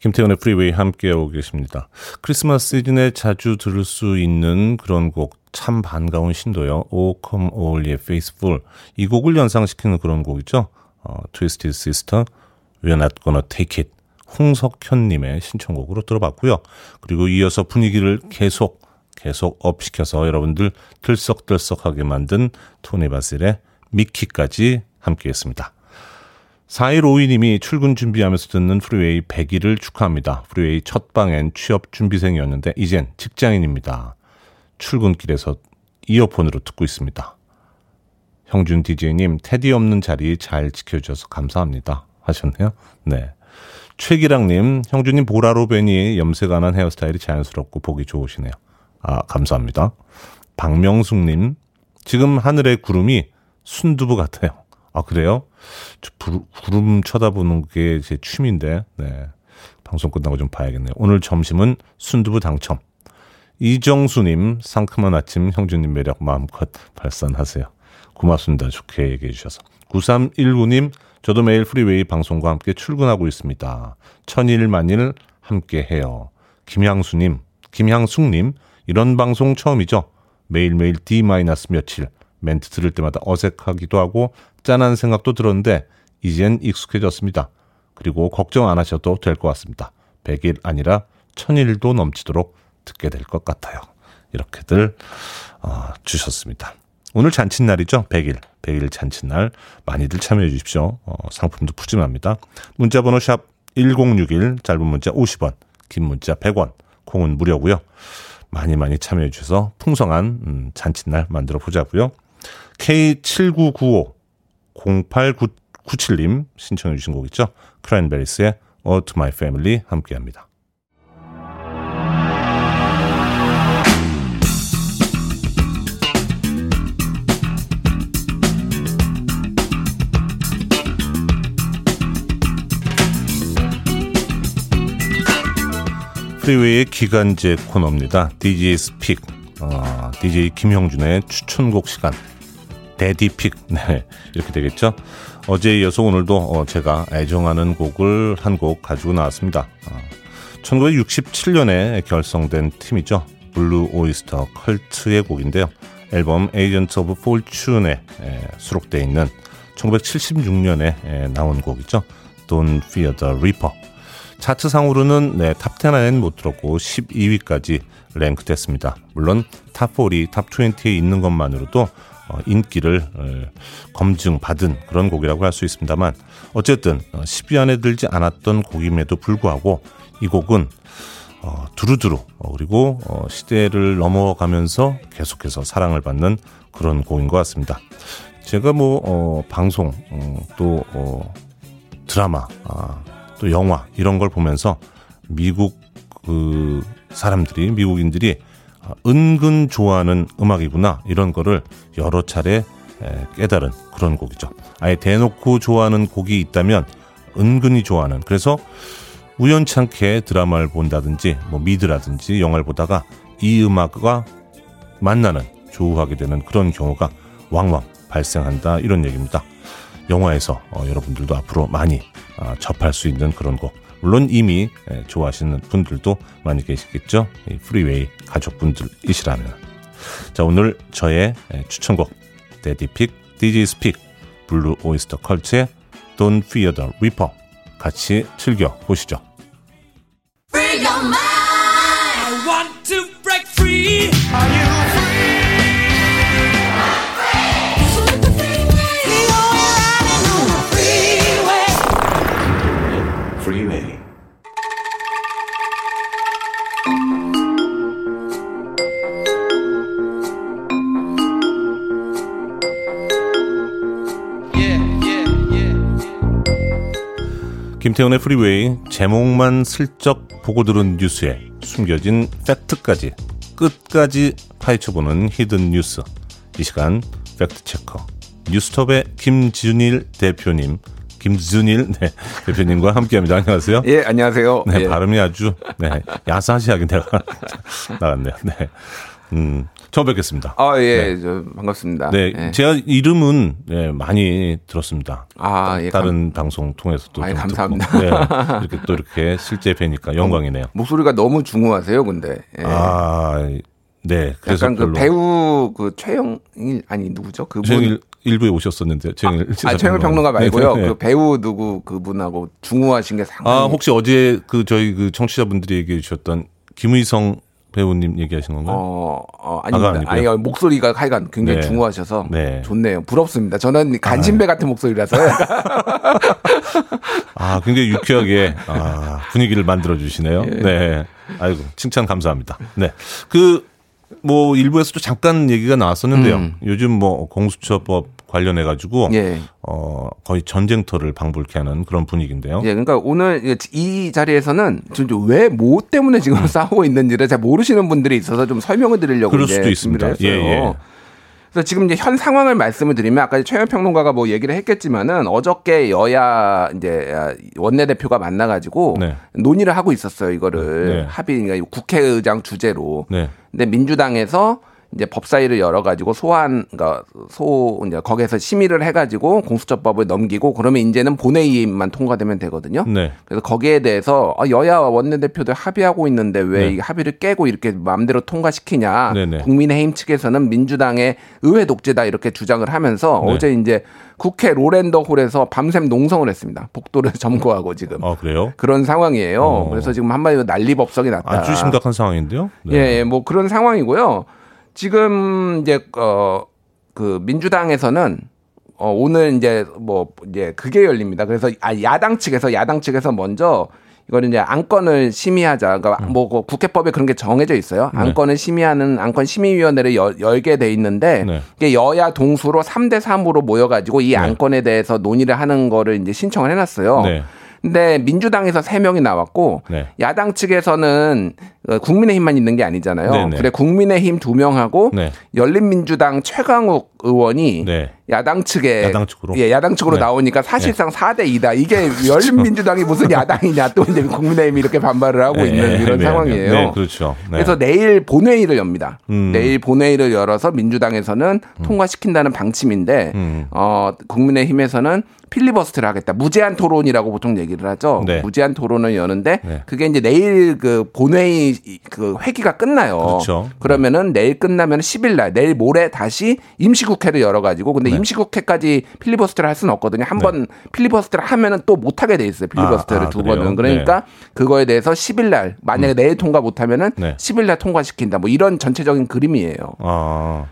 김태훈의 프리웨이 함께하고 계십니다. 크리스마스 시즌에 자주 들을 수 있는 그런 곡, 참 반가운 신도요. O Come All Ye Faithful. 이 곡을 연상시키는 그런 곡이죠. 어, Twisted Sister, We're Not Gonna Take It. 홍석현님의 신청곡으로 들어봤고요. 그리고 이어서 분위기를 계속, 계속 업시켜서 여러분들 들썩들썩하게 만든 토니 바실의 Mickey까지 함께했습니다. 4152님이 출근 준비하면서 듣는 프리웨이 100일을 축하합니다. 프리웨이 첫 방엔 취업 준비생이었는데 이젠 직장인입니다. 출근길에서 이어폰으로 듣고 있습니다. 형준 DJ님, 테디 없는 자리 잘 지켜주셔서 감사합니다. 하셨네요. 네. 최기랑님, 형준님 보라로 뵈니 염색 안 한 헤어스타일이 자연스럽고 보기 좋으시네요. 아, 감사합니다. 박명숙님, 지금 하늘의 구름이 순두부 같아요. 아, 그래요? 저 부- 구름 쳐다보는 게 제 취미인데, 네. 방송 끝나고 좀 봐야겠네요. 오늘 점심은 순두부 당첨. 이정수님, 상큼한 아침 형준님 매력 마음껏 발산하세요. 고맙습니다. 좋게 얘기해 주셔서. 9319님, 저도 매일 프리웨이 방송과 함께 출근하고 있습니다. 천일 만일 함께 해요. 김향수님, 김향숙님, 이런 방송 처음이죠? 매일매일 D- 며칠, 멘트 들을 때마다 어색하기도 하고 짠한 생각도 들었는데, 이젠 익숙해졌습니다. 그리고 걱정 안 하셔도 될 것 같습니다. 100일 아니라 1000일도 넘치도록 듣게 될 것 같아요. 이렇게들 어, 주셨습니다. 오늘 잔칫날이죠. 100일. 100일 잔칫날 많이들 참여해 주십시오. 어, 상품도 푸짐합니다. 문자 번호 샵 1061, 짧은 문자 50원, 긴 문자 100원, 콩은 무료고요. 많이 많이 참여해 주셔서 풍성한 음, 잔칫날 만들어 보자고요. K7995 0897님 신청해 주신 곡 있죠. 크랜베리스의 All to My Family 함께합니다. 프리웨이의 기간제 코너입니다. DJ 스픽, 어, DJ 김형준의 추천곡 시간. DJ Pick, 네, 이렇게 되겠죠. 어제에 이어서 오늘도 어, 제가 애정하는 곡을 한 곡 가지고 나왔습니다. 어, 1967년에 결성된 팀이죠. Blue Öyster Cult의 곡인데요. 앨범 Agents of Fortune에 수록되어 있는 1976년에 나온 곡이죠. Don't Fear the Reaper. 차트상으로는 네, 탑10 안에는 못 들었고 12위까지 랭크됐습니다. 물론 탑40, 탑20에 있는 것만으로도 어, 인기를 어, 검증받은 그런 곡이라고 할 수 있습니다만 어쨌든 어, 10위 안에 들지 않았던 곡임에도 불구하고 이 곡은 어, 두루두루 어, 그리고 어, 시대를 넘어가면서 계속해서 사랑을 받는 그런 곡인 것 같습니다. 제가 뭐 어, 방송 어, 또 어, 드라마 아, 또 영화 이런 걸 보면서 미국 그 사람들이 미국인들이 아, 은근 좋아하는 음악이구나 이런 거를 여러 차례 에, 깨달은 그런 곡이죠. 아예 대놓고 좋아하는 곡이 있다면 은근히 좋아하는 그래서 우연찮게 드라마를 본다든지 뭐 미드라든지 영화를 보다가 이 음악과 만나는 조우하게 되는 그런 경우가 왕왕 발생한다 이런 얘기입니다. 영화에서 어, 여러분들도 앞으로 많이 아, 접할 수 있는 그런 곡. 물론 이미 에, 좋아하시는 분들도 많이 계시겠죠. 이 프리웨이 가족분들이시라면. 자 오늘 저의 에, 추천곡 DJ Pick DJ's Pick Blue Öyster Cult의 Don't Fear the Reaper 같이 즐겨 보시죠. 김태훈의 프리웨이 제목만 슬쩍 보고 들은 뉴스에 숨겨진 팩트까지 끝까지 파헤쳐보는 Hidden 뉴스 이 시간 팩트체커 뉴스톱의 김준일 대표님 김준일 네, 대표님과 함께합니다. 안녕하세요. 예, 안녕하세요. 네, 예. 발음이 아주 네, 야사시하게 내가 나갔네요. 네. 음, 처음 뵙겠습니다. 아, 예, 네. 저 반갑습니다. 네, 예. 제가 이름은 네, 많이 들었습니다. 아, 예, 다른 방송 통해서도 좀 감사합니다. 네, 이렇게 또 이렇게 실제 뵈니까 영광이네요. 목소리가 너무 중후하세요, 근데. 예. 아, 네. 그래서 약간 그 별로 배우 그 최영일 아니 누구죠? 그분 최영일 일부에 오셨었는데 최영일 아, 최영일 평론가 말고요. 네, 네. 그 배우 누구 그분하고 중후하신 게 상당히 아, 혹시 어제 그 저희 그 청취자분들이 얘기해 주셨던 김의성 배우님 얘기하신 건가요? 어, 어 아닙니다. 아니 어, 목소리가 하여간 굉장히 네. 중후하셔서 네. 좋네요. 부럽습니다. 저는 간신배 같은 목소리라서 아, 굉장히 유쾌하게 아, 분위기를 만들어 주시네요. 예. 네. 아이고, 칭찬 감사합니다. 네. 그, 뭐, 일부에서도 잠깐 얘기가 나왔었는데요. 음. 요즘 뭐, 공수처법 관련해 가지고, 예. 어, 거의 전쟁터를 방불케 하는 그런 분위기인데요. 예, 그러니까 오늘 이 자리에서는 왜뭐 때문에 지금 싸우고 있는지를 잘 모르시는 분들이 있어서 좀 설명을 드리려고 음. 그럴 수도 있습니다. 예, 예. 그래서 지금 이제 현 상황을 말씀을 드리면 아까 최현 평론가가 뭐 얘기를 했겠지만은 어저께 여야 이제 원내대표가 만나가지고 네. 논의를 하고 있었어요. 이거를 네. 합의 그러니까 국회의장 주제로. 네. 근데 민주당에서 이제 법사위를 열어가지고 소환, 그러니까 소 이제 거기에서 심의를 해가지고 공수처법을 넘기고 그러면 이제는 본회의만 통과되면 되거든요. 네. 그래서 거기에 대해서 아, 여야 원내대표들 합의하고 있는데 왜 네. 이 합의를 깨고 이렇게 마음대로 통과시키냐. 네네. 국민의힘 측에서는 민주당의 의회 독재다 이렇게 주장을 하면서 네. 어제 이제 국회 로텐더 홀에서 밤샘 농성을 했습니다. 복도를 점거하고 지금. 아, 그래요? 그런 상황이에요. 어. 그래서 지금 한마디로 난리법석이 났다. 아주 심각한 상황인데요. 네. 예, 예, 뭐 그런 상황이고요. 지금 이제 어 그 민주당에서는 어 오늘 이제 뭐 이제 그게 열립니다. 그래서 아 야당 측에서 야당 측에서 먼저 이거는 이제 안건을 심의하자. 그러니까 뭐그 국회법에 그런 게 정해져 있어요. 음. 네. 안건을 심의하는 안건 심의위원회를 열, 열게 돼 있는데 네. 이게 여야 동수로 3대 3으로 모여가지고 이 안건에 대해서 논의를 하는 거를 이제 신청을 해놨어요. 네. 근데 민주당에서 세명이 나왔고 네. 야당 측에서는 어, 국민의힘만 있는 게 아니잖아요. 네네. 그래 국민의힘 두 명하고 네. 열린민주당 최강욱 의원이 네. 야당 측에 야당 측으로? 예, 야당 측으로 네. 나오니까 사실상 4대 2다. 이게 열린민주당이 무슨 야당이냐 또 이제 국민의힘이 이렇게 반발을 하고 네, 있는 이런 네, 상황이에요. 네, 그렇죠. 네. 그래서 내일 본회의를 엽니다. 음. 내일 본회의를 열어서 민주당에서는 통과시킨다는 방침인데 음. 어, 국민의힘에서는 필리버스터를 하겠다. 무제한 토론이라고 보통 얘기를 하죠. 네. 무제한 토론을 여는데 네. 그게 이제 내일 그 본회의 그 회기가 끝나요. 그렇죠. 그러면은 내일 끝나면 10일 날 내일 모레 다시 임시국회를 열어 가지고 근데 네. 임시국회까지 필리버스터를 할 수는 없거든요. 한 번 필리버스터를 하면은 또 못 하게 돼 있어요. 필리버스터를 아, 아, 두 그래요? 번은. 그러니까 그거에 대해서 10일 날 만약에 내일 통과 못 하면은 네. 10일 날 통과시킨다. 뭐 이런 전체적인 그림이에요. 아.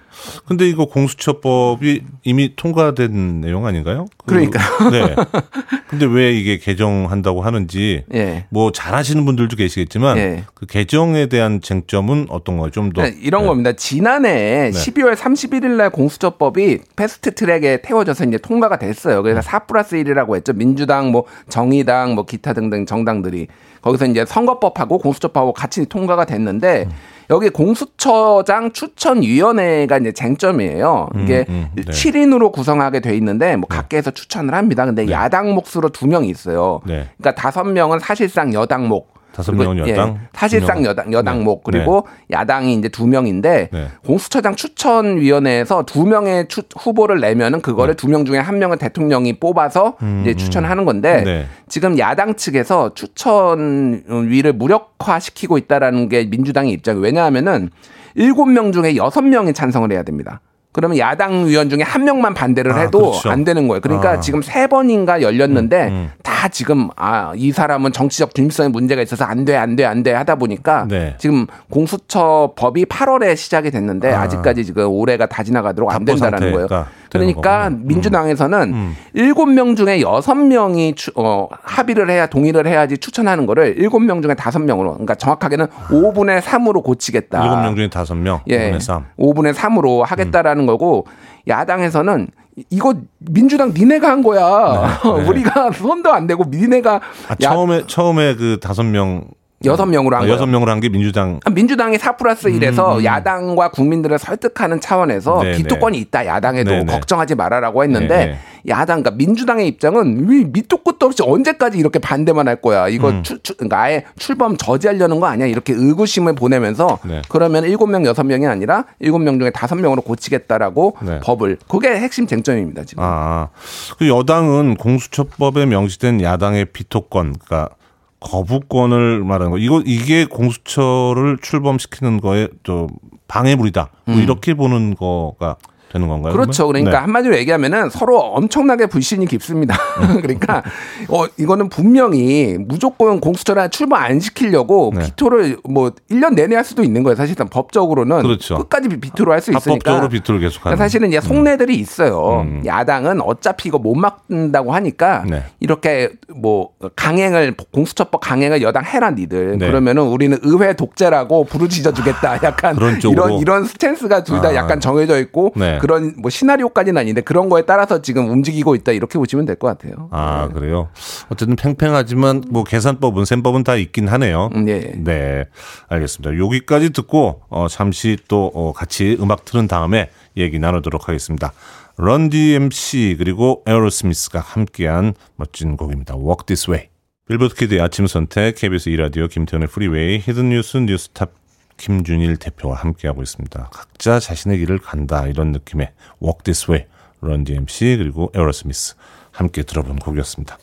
근데 이거 공수처법이 이미 통과된 내용 아닌가요? 그- 그러니까요. 네. 근데 왜 이게 개정한다고 하는지 예. 뭐 잘하시는 분들도 계시겠지만 예. 그 개정에 대한 쟁점은 어떤 거예요? 좀 더. 네, 이런 겁니다. 지난해 12월 31일 날 공수처법이 패스트 트랙에 태워져서 이제 통과가 됐어요. 그래서 4 플러스 1이라고 했죠. 민주당, 뭐 정의당, 뭐 기타 등등 정당들이 거기서 이제 선거법하고 공수처법하고 같이 통과가 됐는데 여기 공수처장 추천위원회가 이제 쟁점이에요. 이게 음, 음, 네. 7인으로 구성하게 돼 있는데 뭐 각계에서 추천을 합니다. 근데 야당 몫으로 두 명이 있어요. 네. 그러니까 다섯 명은 사실상 여당 목. 다섯 명은 예, 여당, 사실상 두 명은- 여당 여당 네. 목 그리고 야당이 이제 두 명인데 네. 공수처장 추천위원회에서 두 명의 추- 후보를 내면은 그거를 두 명 중에 한 명은 대통령이 뽑아서 이제 추천하는 건데 네. 지금 야당 측에서 추천위를 무력화시키고 있다라는 게 민주당의 입장이 왜냐하면은 일곱 명 중에 여섯 명이 찬성을 해야 됩니다. 그러면 야당 위원 중에 한 명만 반대를 아, 해도 그렇죠. 안 되는 거예요. 그러니까 아. 지금 세 번인가 열렸는데 음, 다 지금 아 이 사람은 정치적 중립성에 문제가 있어서 안 돼 안 돼 안 돼 하다 보니까 네. 지금 공수처 법이 8월에 시작이 됐는데 아. 아. 직까지 지금 올해가 다 지나가도록 안 된다라는 거예요. 그러니까 거군요. 음. 민주당에서는 일곱 명 중에 여섯 명이 추- 어, 합의를 해야 동의를 해야지 추천하는 거를 일곱 명 중에 다섯 명으로 그러니까 정확하게는 5분의 3으로 고치겠다. 일곱 명 중에 다섯 명, 예. 5분의 3. 5분의 3으로 하겠다라는 거고 야당에서는 이- 이거 민주당 니네가 한 거야. 네, 네. 우리가 손도 안 대고 니네가 아, 야- 처음에 처음에 그 다섯 명 여섯 명으로 한 아, 거예요. 여섯 명으로 한 게 민주당 아, 민주당이 4 플러스 1에서 야당과 국민들을 설득하는 차원에서 음, 네, 비토권이 있다. 야당에도 네, 네. 걱정하지 말아라고 했는데 네, 야당 그러니까 민주당의 입장은 왜 밑도 끝도 없이 언제까지 이렇게 반대만 할 거야. 이거 음. 추, 추, 그러니까 아예 출범 저지하려는 거 아니야. 이렇게 의구심을 보내면서 네. 그러면 7명 6명이 아니라 7명 중에 5명으로 고치겠다라고 네. 법을 그게 핵심 쟁점입니다, 지금. 아, 그 여당은 공수처법에 명시된 야당의 비토권, 그러니까 거부권을 말하는 거. 이거 이게 공수처를 출범시키는 거에 또 방해물이다. 뭐 이렇게 보는 거가 되는 건가요? 음. 그렇죠. 그러면? 그러니까 네. 한마디로 얘기하면은 서로 엄청나게 불신이 깊습니다. 그러니까 어 이거는 분명히 무조건 공수처를 출범 안 시키려고 네. 비토를 뭐 1년 내내 할 수도 있는 거예요. 사실상 법적으로는 그렇죠. 끝까지 비- 비토를 할 수 있으니까. 합법적으로 비토를 계속하는. 그러니까 사실은 이제 속내들이 있어요. 음. 야당은 어차피 이거 못 막는다고 하니까 네. 이렇게 뭐 강행을 공수처법 강행을 여당 해라 니들. 네. 그러면은 우리는 의회 독재라고 부르짖어 주겠다. 약간 그런 쪽으로. 이런 이런 스탠스가 둘다 아. 약간 정해져 있고 네. 그런 뭐 시나리오까지는 아닌데 그런 거에 따라서 지금 움직이고 있다 이렇게 보시면 될 것 같아요. 아, 그래요. 어쨌든 팽팽하지만 뭐 계산법은 셈법은 다 있긴 하네요. 음, 예. 네. 알겠습니다. 여기까지 듣고 어 잠시 또 어, 같이 음악 들은 다음에 얘기 나누도록 하겠습니다. Run DMC 그리고 에어로스미스가 함께한 멋진 곡입니다. Walk This Way. 빌보드 키드의 아침 선택 KBS 2라디오 김태훈의 프리웨이 Hidden 뉴스 뉴스톱 김준일 대표와 함께하고 있습니다. 각자 자신의 길을 간다 이런 느낌의 Walk This Way, Run DMC 그리고 에어로스미스 함께 들어본 곡이었습니다.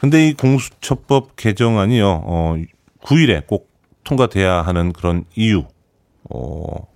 근데 이 공수처법 개정안이요, 어, 9일에 꼭 통과돼야 하는 그런 이유, 어,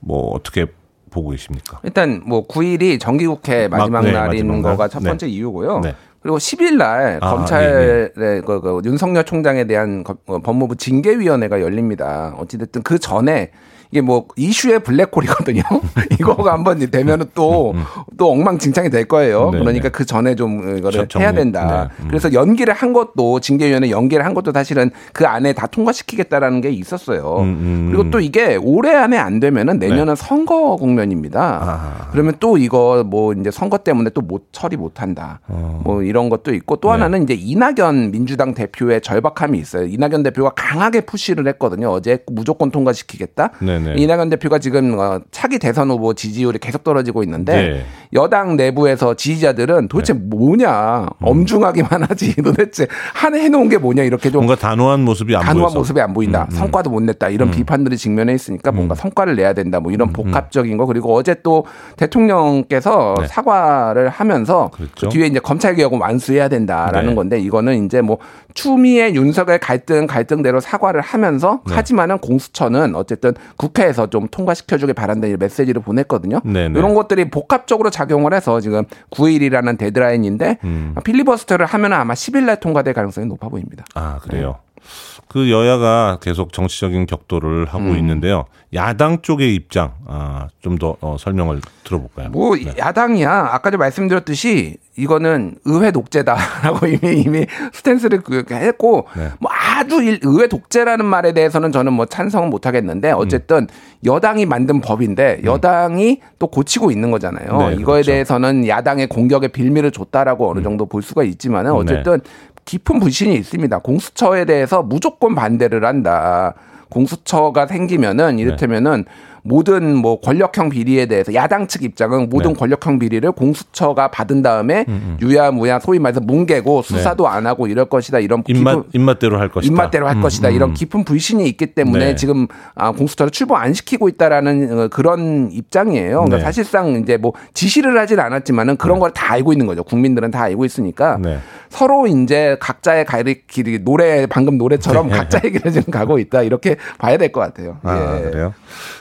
뭐 어떻게 보고 계십니까? 일단 뭐 9일이 정기국회 마지막 네, 날인 마지막 날. 거가 첫 번째 네. 이유고요. 네. 그리고 10일 날 아, 검찰의 그, 그 윤석열 총장에 대한 거- 어, 법무부 징계위원회가 열립니다. 어찌됐든 그 전에 이게 뭐 이슈의 블랙홀이거든요. 이거가 한번 되면은 또, 또 엉망진창이 될 거예요. 음, 네, 그러니까 네. 그 전에 좀 이거를 정- 해야 된다. 네, 음. 그래서 연기를 한 것도 징계위원회 연기를 한 것도 사실은 그 안에 다 통과시키겠다라는 게 있었어요. 음, 음. 그리고 또 이게 올해 안에 안 되면은 내년은 선거 국면입니다. 아. 그러면 또 이거 뭐 이제 선거 때문에 또 못 처리 못 한다. 어. 뭐 이런 것도 있고 또 네. 하나는 이제 이낙연 민주당 대표의 절박함이 있어요. 이낙연 대표가 강하게 푸시를 했거든요. 어제 무조건 통과시키겠다. 네 네. 이낙연 대표가 지금 어, 차기 대선 후보 지지율이 계속 떨어지고 있는데 네. 여당 내부에서 지지자들은 도대체 뭐냐 음. 엄중하기만 하지 도대체 한 해놓은 게 뭐냐 이렇게 좀 뭔가 단호한 모습이 안 단호한 보여서. 모습이 안 보인다. 음, 음. 성과도 못 냈다. 이런 비판들이 직면해 있으니까 뭔가 성과를 내야 된다. 뭐 이런 복합적인 거 그리고 어제 또 대통령께서 네. 사과를 하면서. 그 뒤에 이제 검찰 개혁은 완수해야 된다라는 네. 건데 이거는 이제 뭐 추미애 윤석열 갈등 갈등대로 사과를 하면서 네. 하지만은 공수처는 어쨌든 국회에서 좀 통과시켜 주길 바란다 이 메시지를 보냈거든요. 네, 네. 이런 것들이 복합적으로 작용을 해서 지금 9일이라는 데드라인인데 음. 필리버스터를 하면 아마 10일 날 통과될 가능성이 높아 보입니다. 아, 그래요. 그 여야가 계속 정치적인 격돌을 하고 음. 있는데요. 야당 쪽의 입장 아, 좀더 어, 설명을 들어볼까요? 뭐 네. 야당이야 아까 전 말씀드렸듯이 이거는 의회 독재다라고 이미 이미 스탠스를 그- 했고 네. 뭐 아주 일- 의회 독재라는 말에 대해서는 저는 뭐 찬성은 못 하겠는데 어쨌든 여당이 만든 법인데 여당이 또 고치고 있는 거잖아요. 네, 이거에 그렇죠. 대해서는 야당의 공격의 빌미를 줬다라고 어느 정도 볼 수가 있지만은 어쨌든 깊은 불신이 있습니다. 공수처에 대해서 무조건 반대를 한다. 공수처가 생기면은 이를테면은 모든 뭐 권력형 비리에 대해서 야당 측 입장은 모든 네. 권력형 비리를 공수처가 받은 다음에 유야무야 소위 말해서 뭉개고 수사도 안 하고 이럴 것이다 이런 네. 입맛 기분- 입맛대로 할 것이다. 입맛대로 할 음, 것이다 음. 이런 깊은 불신이 있기 때문에 네. 지금 아, 공수처를 출범 안 시키고 있다라는 어, 그런 입장이에요. 그러니까 네. 사실상 이제 뭐 지시를 하진 않았지만은 그런 걸 다 알고 있는 거죠. 국민들은 다 알고 있으니까 네. 서로 이제 각자의 가리 길이 노래 방금 노래처럼 네. 각자의 길을 지금 가고 있다 이렇게 봐야 될 것 같아요. 아, 예. 그래요?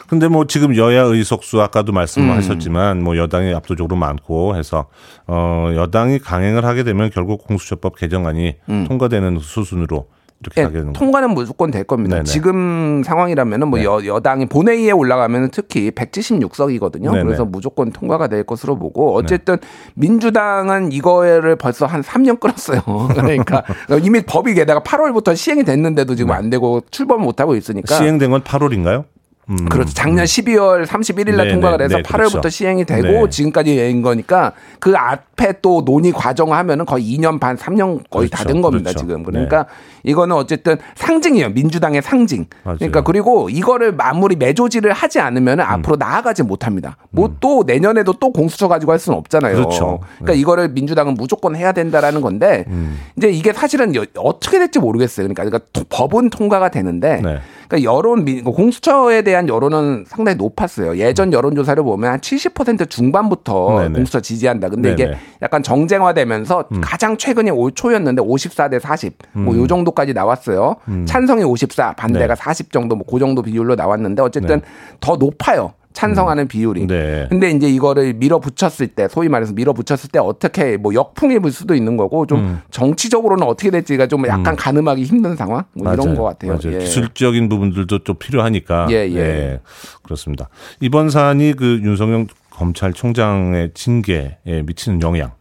근데 뭐 지금 여야 의석수 아까도 음. 말씀하셨지만 뭐 여당이 압도적으로 많고 해서 어 여당이 강행을 하게 되면 결국 공수처법 개정안이 통과되는 수순으로 이렇게 예, 가게 되는. 통과는 무조건 될 겁니다. 네네. 지금 상황이라면은 뭐 네. 여, 여당이 본회의에 올라가면 특히 176석이거든요. 네네. 그래서 무조건 통과가 될 것으로 보고 어쨌든 민주당은 이거를 벌써 한 3년 끌었어요. 그러니까 이미 법이 게다가 8월부터 시행이 됐는데도 지금 안 되고 출범을 못 하고 있으니까 네. 시행된 건 8월인가요? 음. 그렇죠. 작년 12월 31일 날 네, 통과가 네, 돼서 네, 8월부터 그렇죠. 시행이 되고 네. 지금까지 인 거니까 그 앞에 또 논의 과정 하면은 거의 2년 반, 3년 거의 다 그렇죠. 된 겁니다, 그렇죠. 지금. 그러니까 이거는 어쨌든 상징이에요. 민주당의 상징. 맞아요. 그러니까 그리고 이거를 마무리 매조지를 하지 않으면 은 앞으로 나아가지 못합니다. 뭐또 내년에도 또 공수처 가지고 할 수는 없잖아요. 음. 그렇죠. 그러니까 이거를 민주당은 무조건 해야 된다라는 건데 음. 이제 이게 사실은 여- 어떻게 될지 모르겠어요. 그러니까, 그러니까 토- 법은 통과가 되는데 네. 그러니까 여론 민- 공수처에 대한 여론은 상당히 높았어요. 예전 여론조사를 보면 한 70% 중반부터 음. 네네. 공수처 지지한다. 근데 이게 네네. 음. 약간 정쟁화되면서 가장 최근이 올 초였는데 54 대 40. 뭐요 정도까지 나왔어요. 찬성이 54, 반대가 음. 네. 40 정도 뭐 그 정도 비율로 나왔는데 어쨌든 더 높아요. 찬성하는 비율이. 네. 근데 이제 이거를 밀어붙였을 때, 소위 말해서 밀어붙였을 때 어떻게 뭐 역풍이 불 수도 있는 거고 좀 음. 정치적으로는 어떻게 될지가 좀 약간 가늠하기 힘든 상황? 뭐 이런 맞아요. 것 같아요. 맞아요. 예. 기술적인 부분들도 좀 필요하니까. 예, 예. 그렇습니다. 이번 사안이 그 윤석열 검찰총장의 징계에 미치는 영향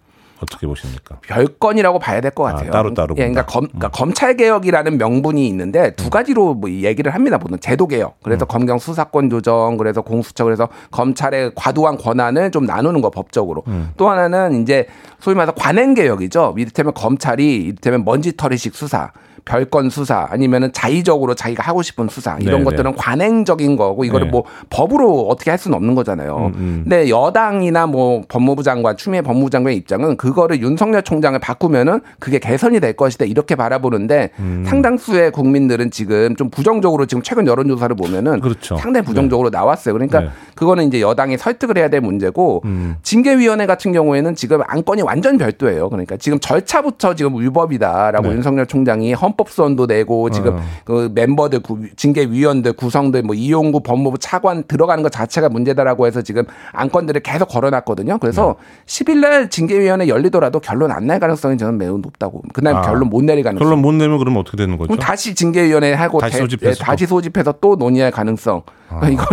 어떻게 보십니까? 별건이라고 봐야 될 것 같아요. 따로 따로 예, 그러니까. 검, 그러니까 검찰 개혁이라는 명분이 있는데 두 가지로 뭐 얘기를 합니다. 보는 제도 개혁. 그래서 검경 수사권 조정, 그래서 공수처, 그래서 검찰의 과도한 권한을 좀 나누는 거 법적으로. 또 하나는 이제 소위 말해서 관행 개혁이죠. 이를테면 검찰이 이를테면 먼지털이식 수사. 별건 수사 아니면은 자의적으로 자기가 하고 싶은 수사 이런 네네. 것들은 관행적인 거고 이거를 네. 음, 뭐 법으로 어떻게 할 수는 없는 거잖아요. 근데 여당이나 뭐 법무부 장관, 추미애 법무부 장관의 입장은 그거를 윤석열 총장을 바꾸면은 그게 개선이 될 것이다 이렇게 바라보는데 음. 상당수의 국민들은 지금 좀 부정적으로 지금 최근 여론조사를 보면은 그렇죠. 상당히 부정적으로 나왔어요. 그러니까 네. 그거는 이제 여당이 설득을 해야 될 문제고 음. 징계위원회 같은 경우에는 지금 안건이 완전 별도예요. 그러니까 지금 절차부터 지금 위법이다라고 네. 윤석열 총장이 헌 법소원도 내고 지금 어. 그 멤버들 구- 징계위원들 구성들 뭐 이용구 법무부 차관 들어가는 것 자체가 문제다라고 해서 지금 안건들을 계속 걸어놨거든요. 그래서 네. 10일 날 징계위원회 열리더라도 결론 안 날 가능성이 저는 매우 높다고. 그날 아. 결론 못 내릴 가능성. 결론 못 내면 그러면 어떻게 되는 거죠? 그럼 다시 징계위원회 하고 다시 대- 소집해서 예, 다시 소집해서 또 논의할 가능성. 이거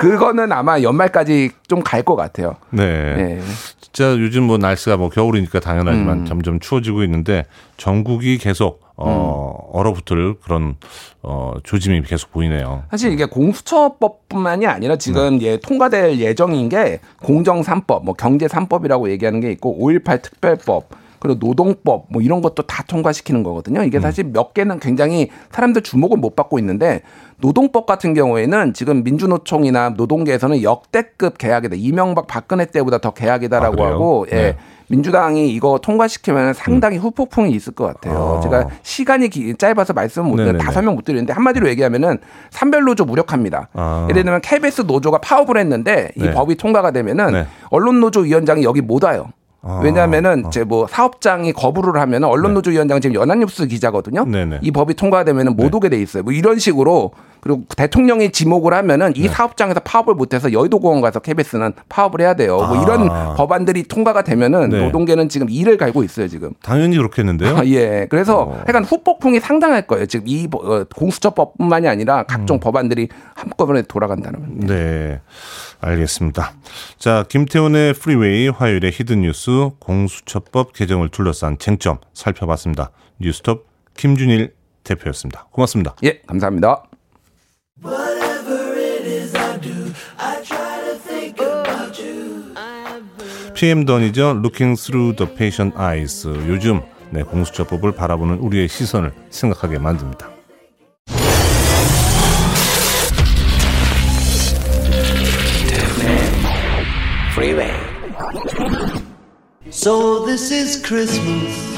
그거는 아마 연말까지 좀 갈 것 같아요. 네. 예. 진짜 요즘 뭐 날씨가 뭐 겨울이니까 당연하지만 음. 점점 추워지고 있는데 전국이 계속 어 음. 얼어붙을 그런 어 조짐이 계속 보이네요. 사실 이게 공수처법뿐만이 아니라 지금 네. 예, 통과될 예정인 게 공정 3법, 뭐 경제 3법이라고 얘기하는 게 있고 5.18 특별법 그리고 노동법 뭐 이런 것도 다 통과시키는 거거든요. 음. 이게 사실 몇 개는 굉장히 사람들 주목을 못 받고 있는데 노동법 같은 경우에는 지금 민주노총이나 노동계에서는 역대급 계약이다. 이명박 박근혜 때보다 더 계약이다라고 아? 하고 예. 네. 민주당이 이거 통과시키면 상당히 후폭풍이 있을 것 같아요. 아. 제가 시간이 기- 짧아서 말씀을 못 드리는데. 다 설명 못 드리는데 한마디로 얘기하면은 산별 노조 무력합니다. 아. 예를 들면 KBS 노조가 파업을 했는데 이 네. 법이 통과가 되면은 네. 언론 노조 위원장이 여기 못 와요. 아, 왜냐하면은 아. 이제 뭐 사업장이 거부를 하면은 언론노조위원장 지금 연합뉴스 기자거든요. 네네. 이 법이 통과되면은 못 오게 돼 있어요. 뭐 이런 식으로 그리고 대통령이 지목을 하면은 네. 이 사업장에서 파업을 못해서 여의도공원 가서 KBS는 파업을 해야 돼요. 뭐 이런 아. 법안들이 통과가 되면은 네. 노동계는 지금 이를 갈고 있어요 지금. 당연히 그렇겠는데요. 아, 예. 그래서 어. 약간 후폭풍이 상당할 거예요. 지금 이 법- 어, 공수처법뿐만이 아니라 음. 각종 법안들이 한꺼번에 돌아간다는. 네. 알겠습니다. 자, 김태훈의 프리웨이 화요일의 Hidden 뉴스 공수처법 개정을 둘러싼 쟁점 살펴봤습니다. 뉴스톱 김준일 대표였습니다. 고맙습니다. 예, 감사합니다. PM 던이죠. Looking through the patient eyes. 요즘 네, 공수처법을 바라보는 우리의 시선을 생각하게 만듭니다. Freeway. So this is Christmas.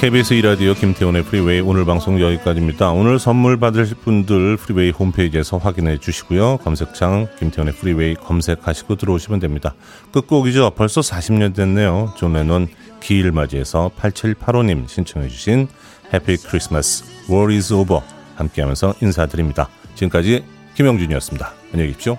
KBS 이라디오 김태훈의 프리웨이 오늘 방송 여기까지입니다. 오늘 선물 받으실 분들 프리웨이 홈페이지에서 확인해 주시고요. 검색창 김태훈의 프리웨이 검색하시고 들어오시면 됩니다. 끝곡이죠. 벌써 40년 됐네요. 존 레논 기일 맞이해서 8785님 신청해 주신 Happy Christmas War is over 함께하면서 인사드립니다. 지금까지 김영준이었습니다. 안녕히 계십시오.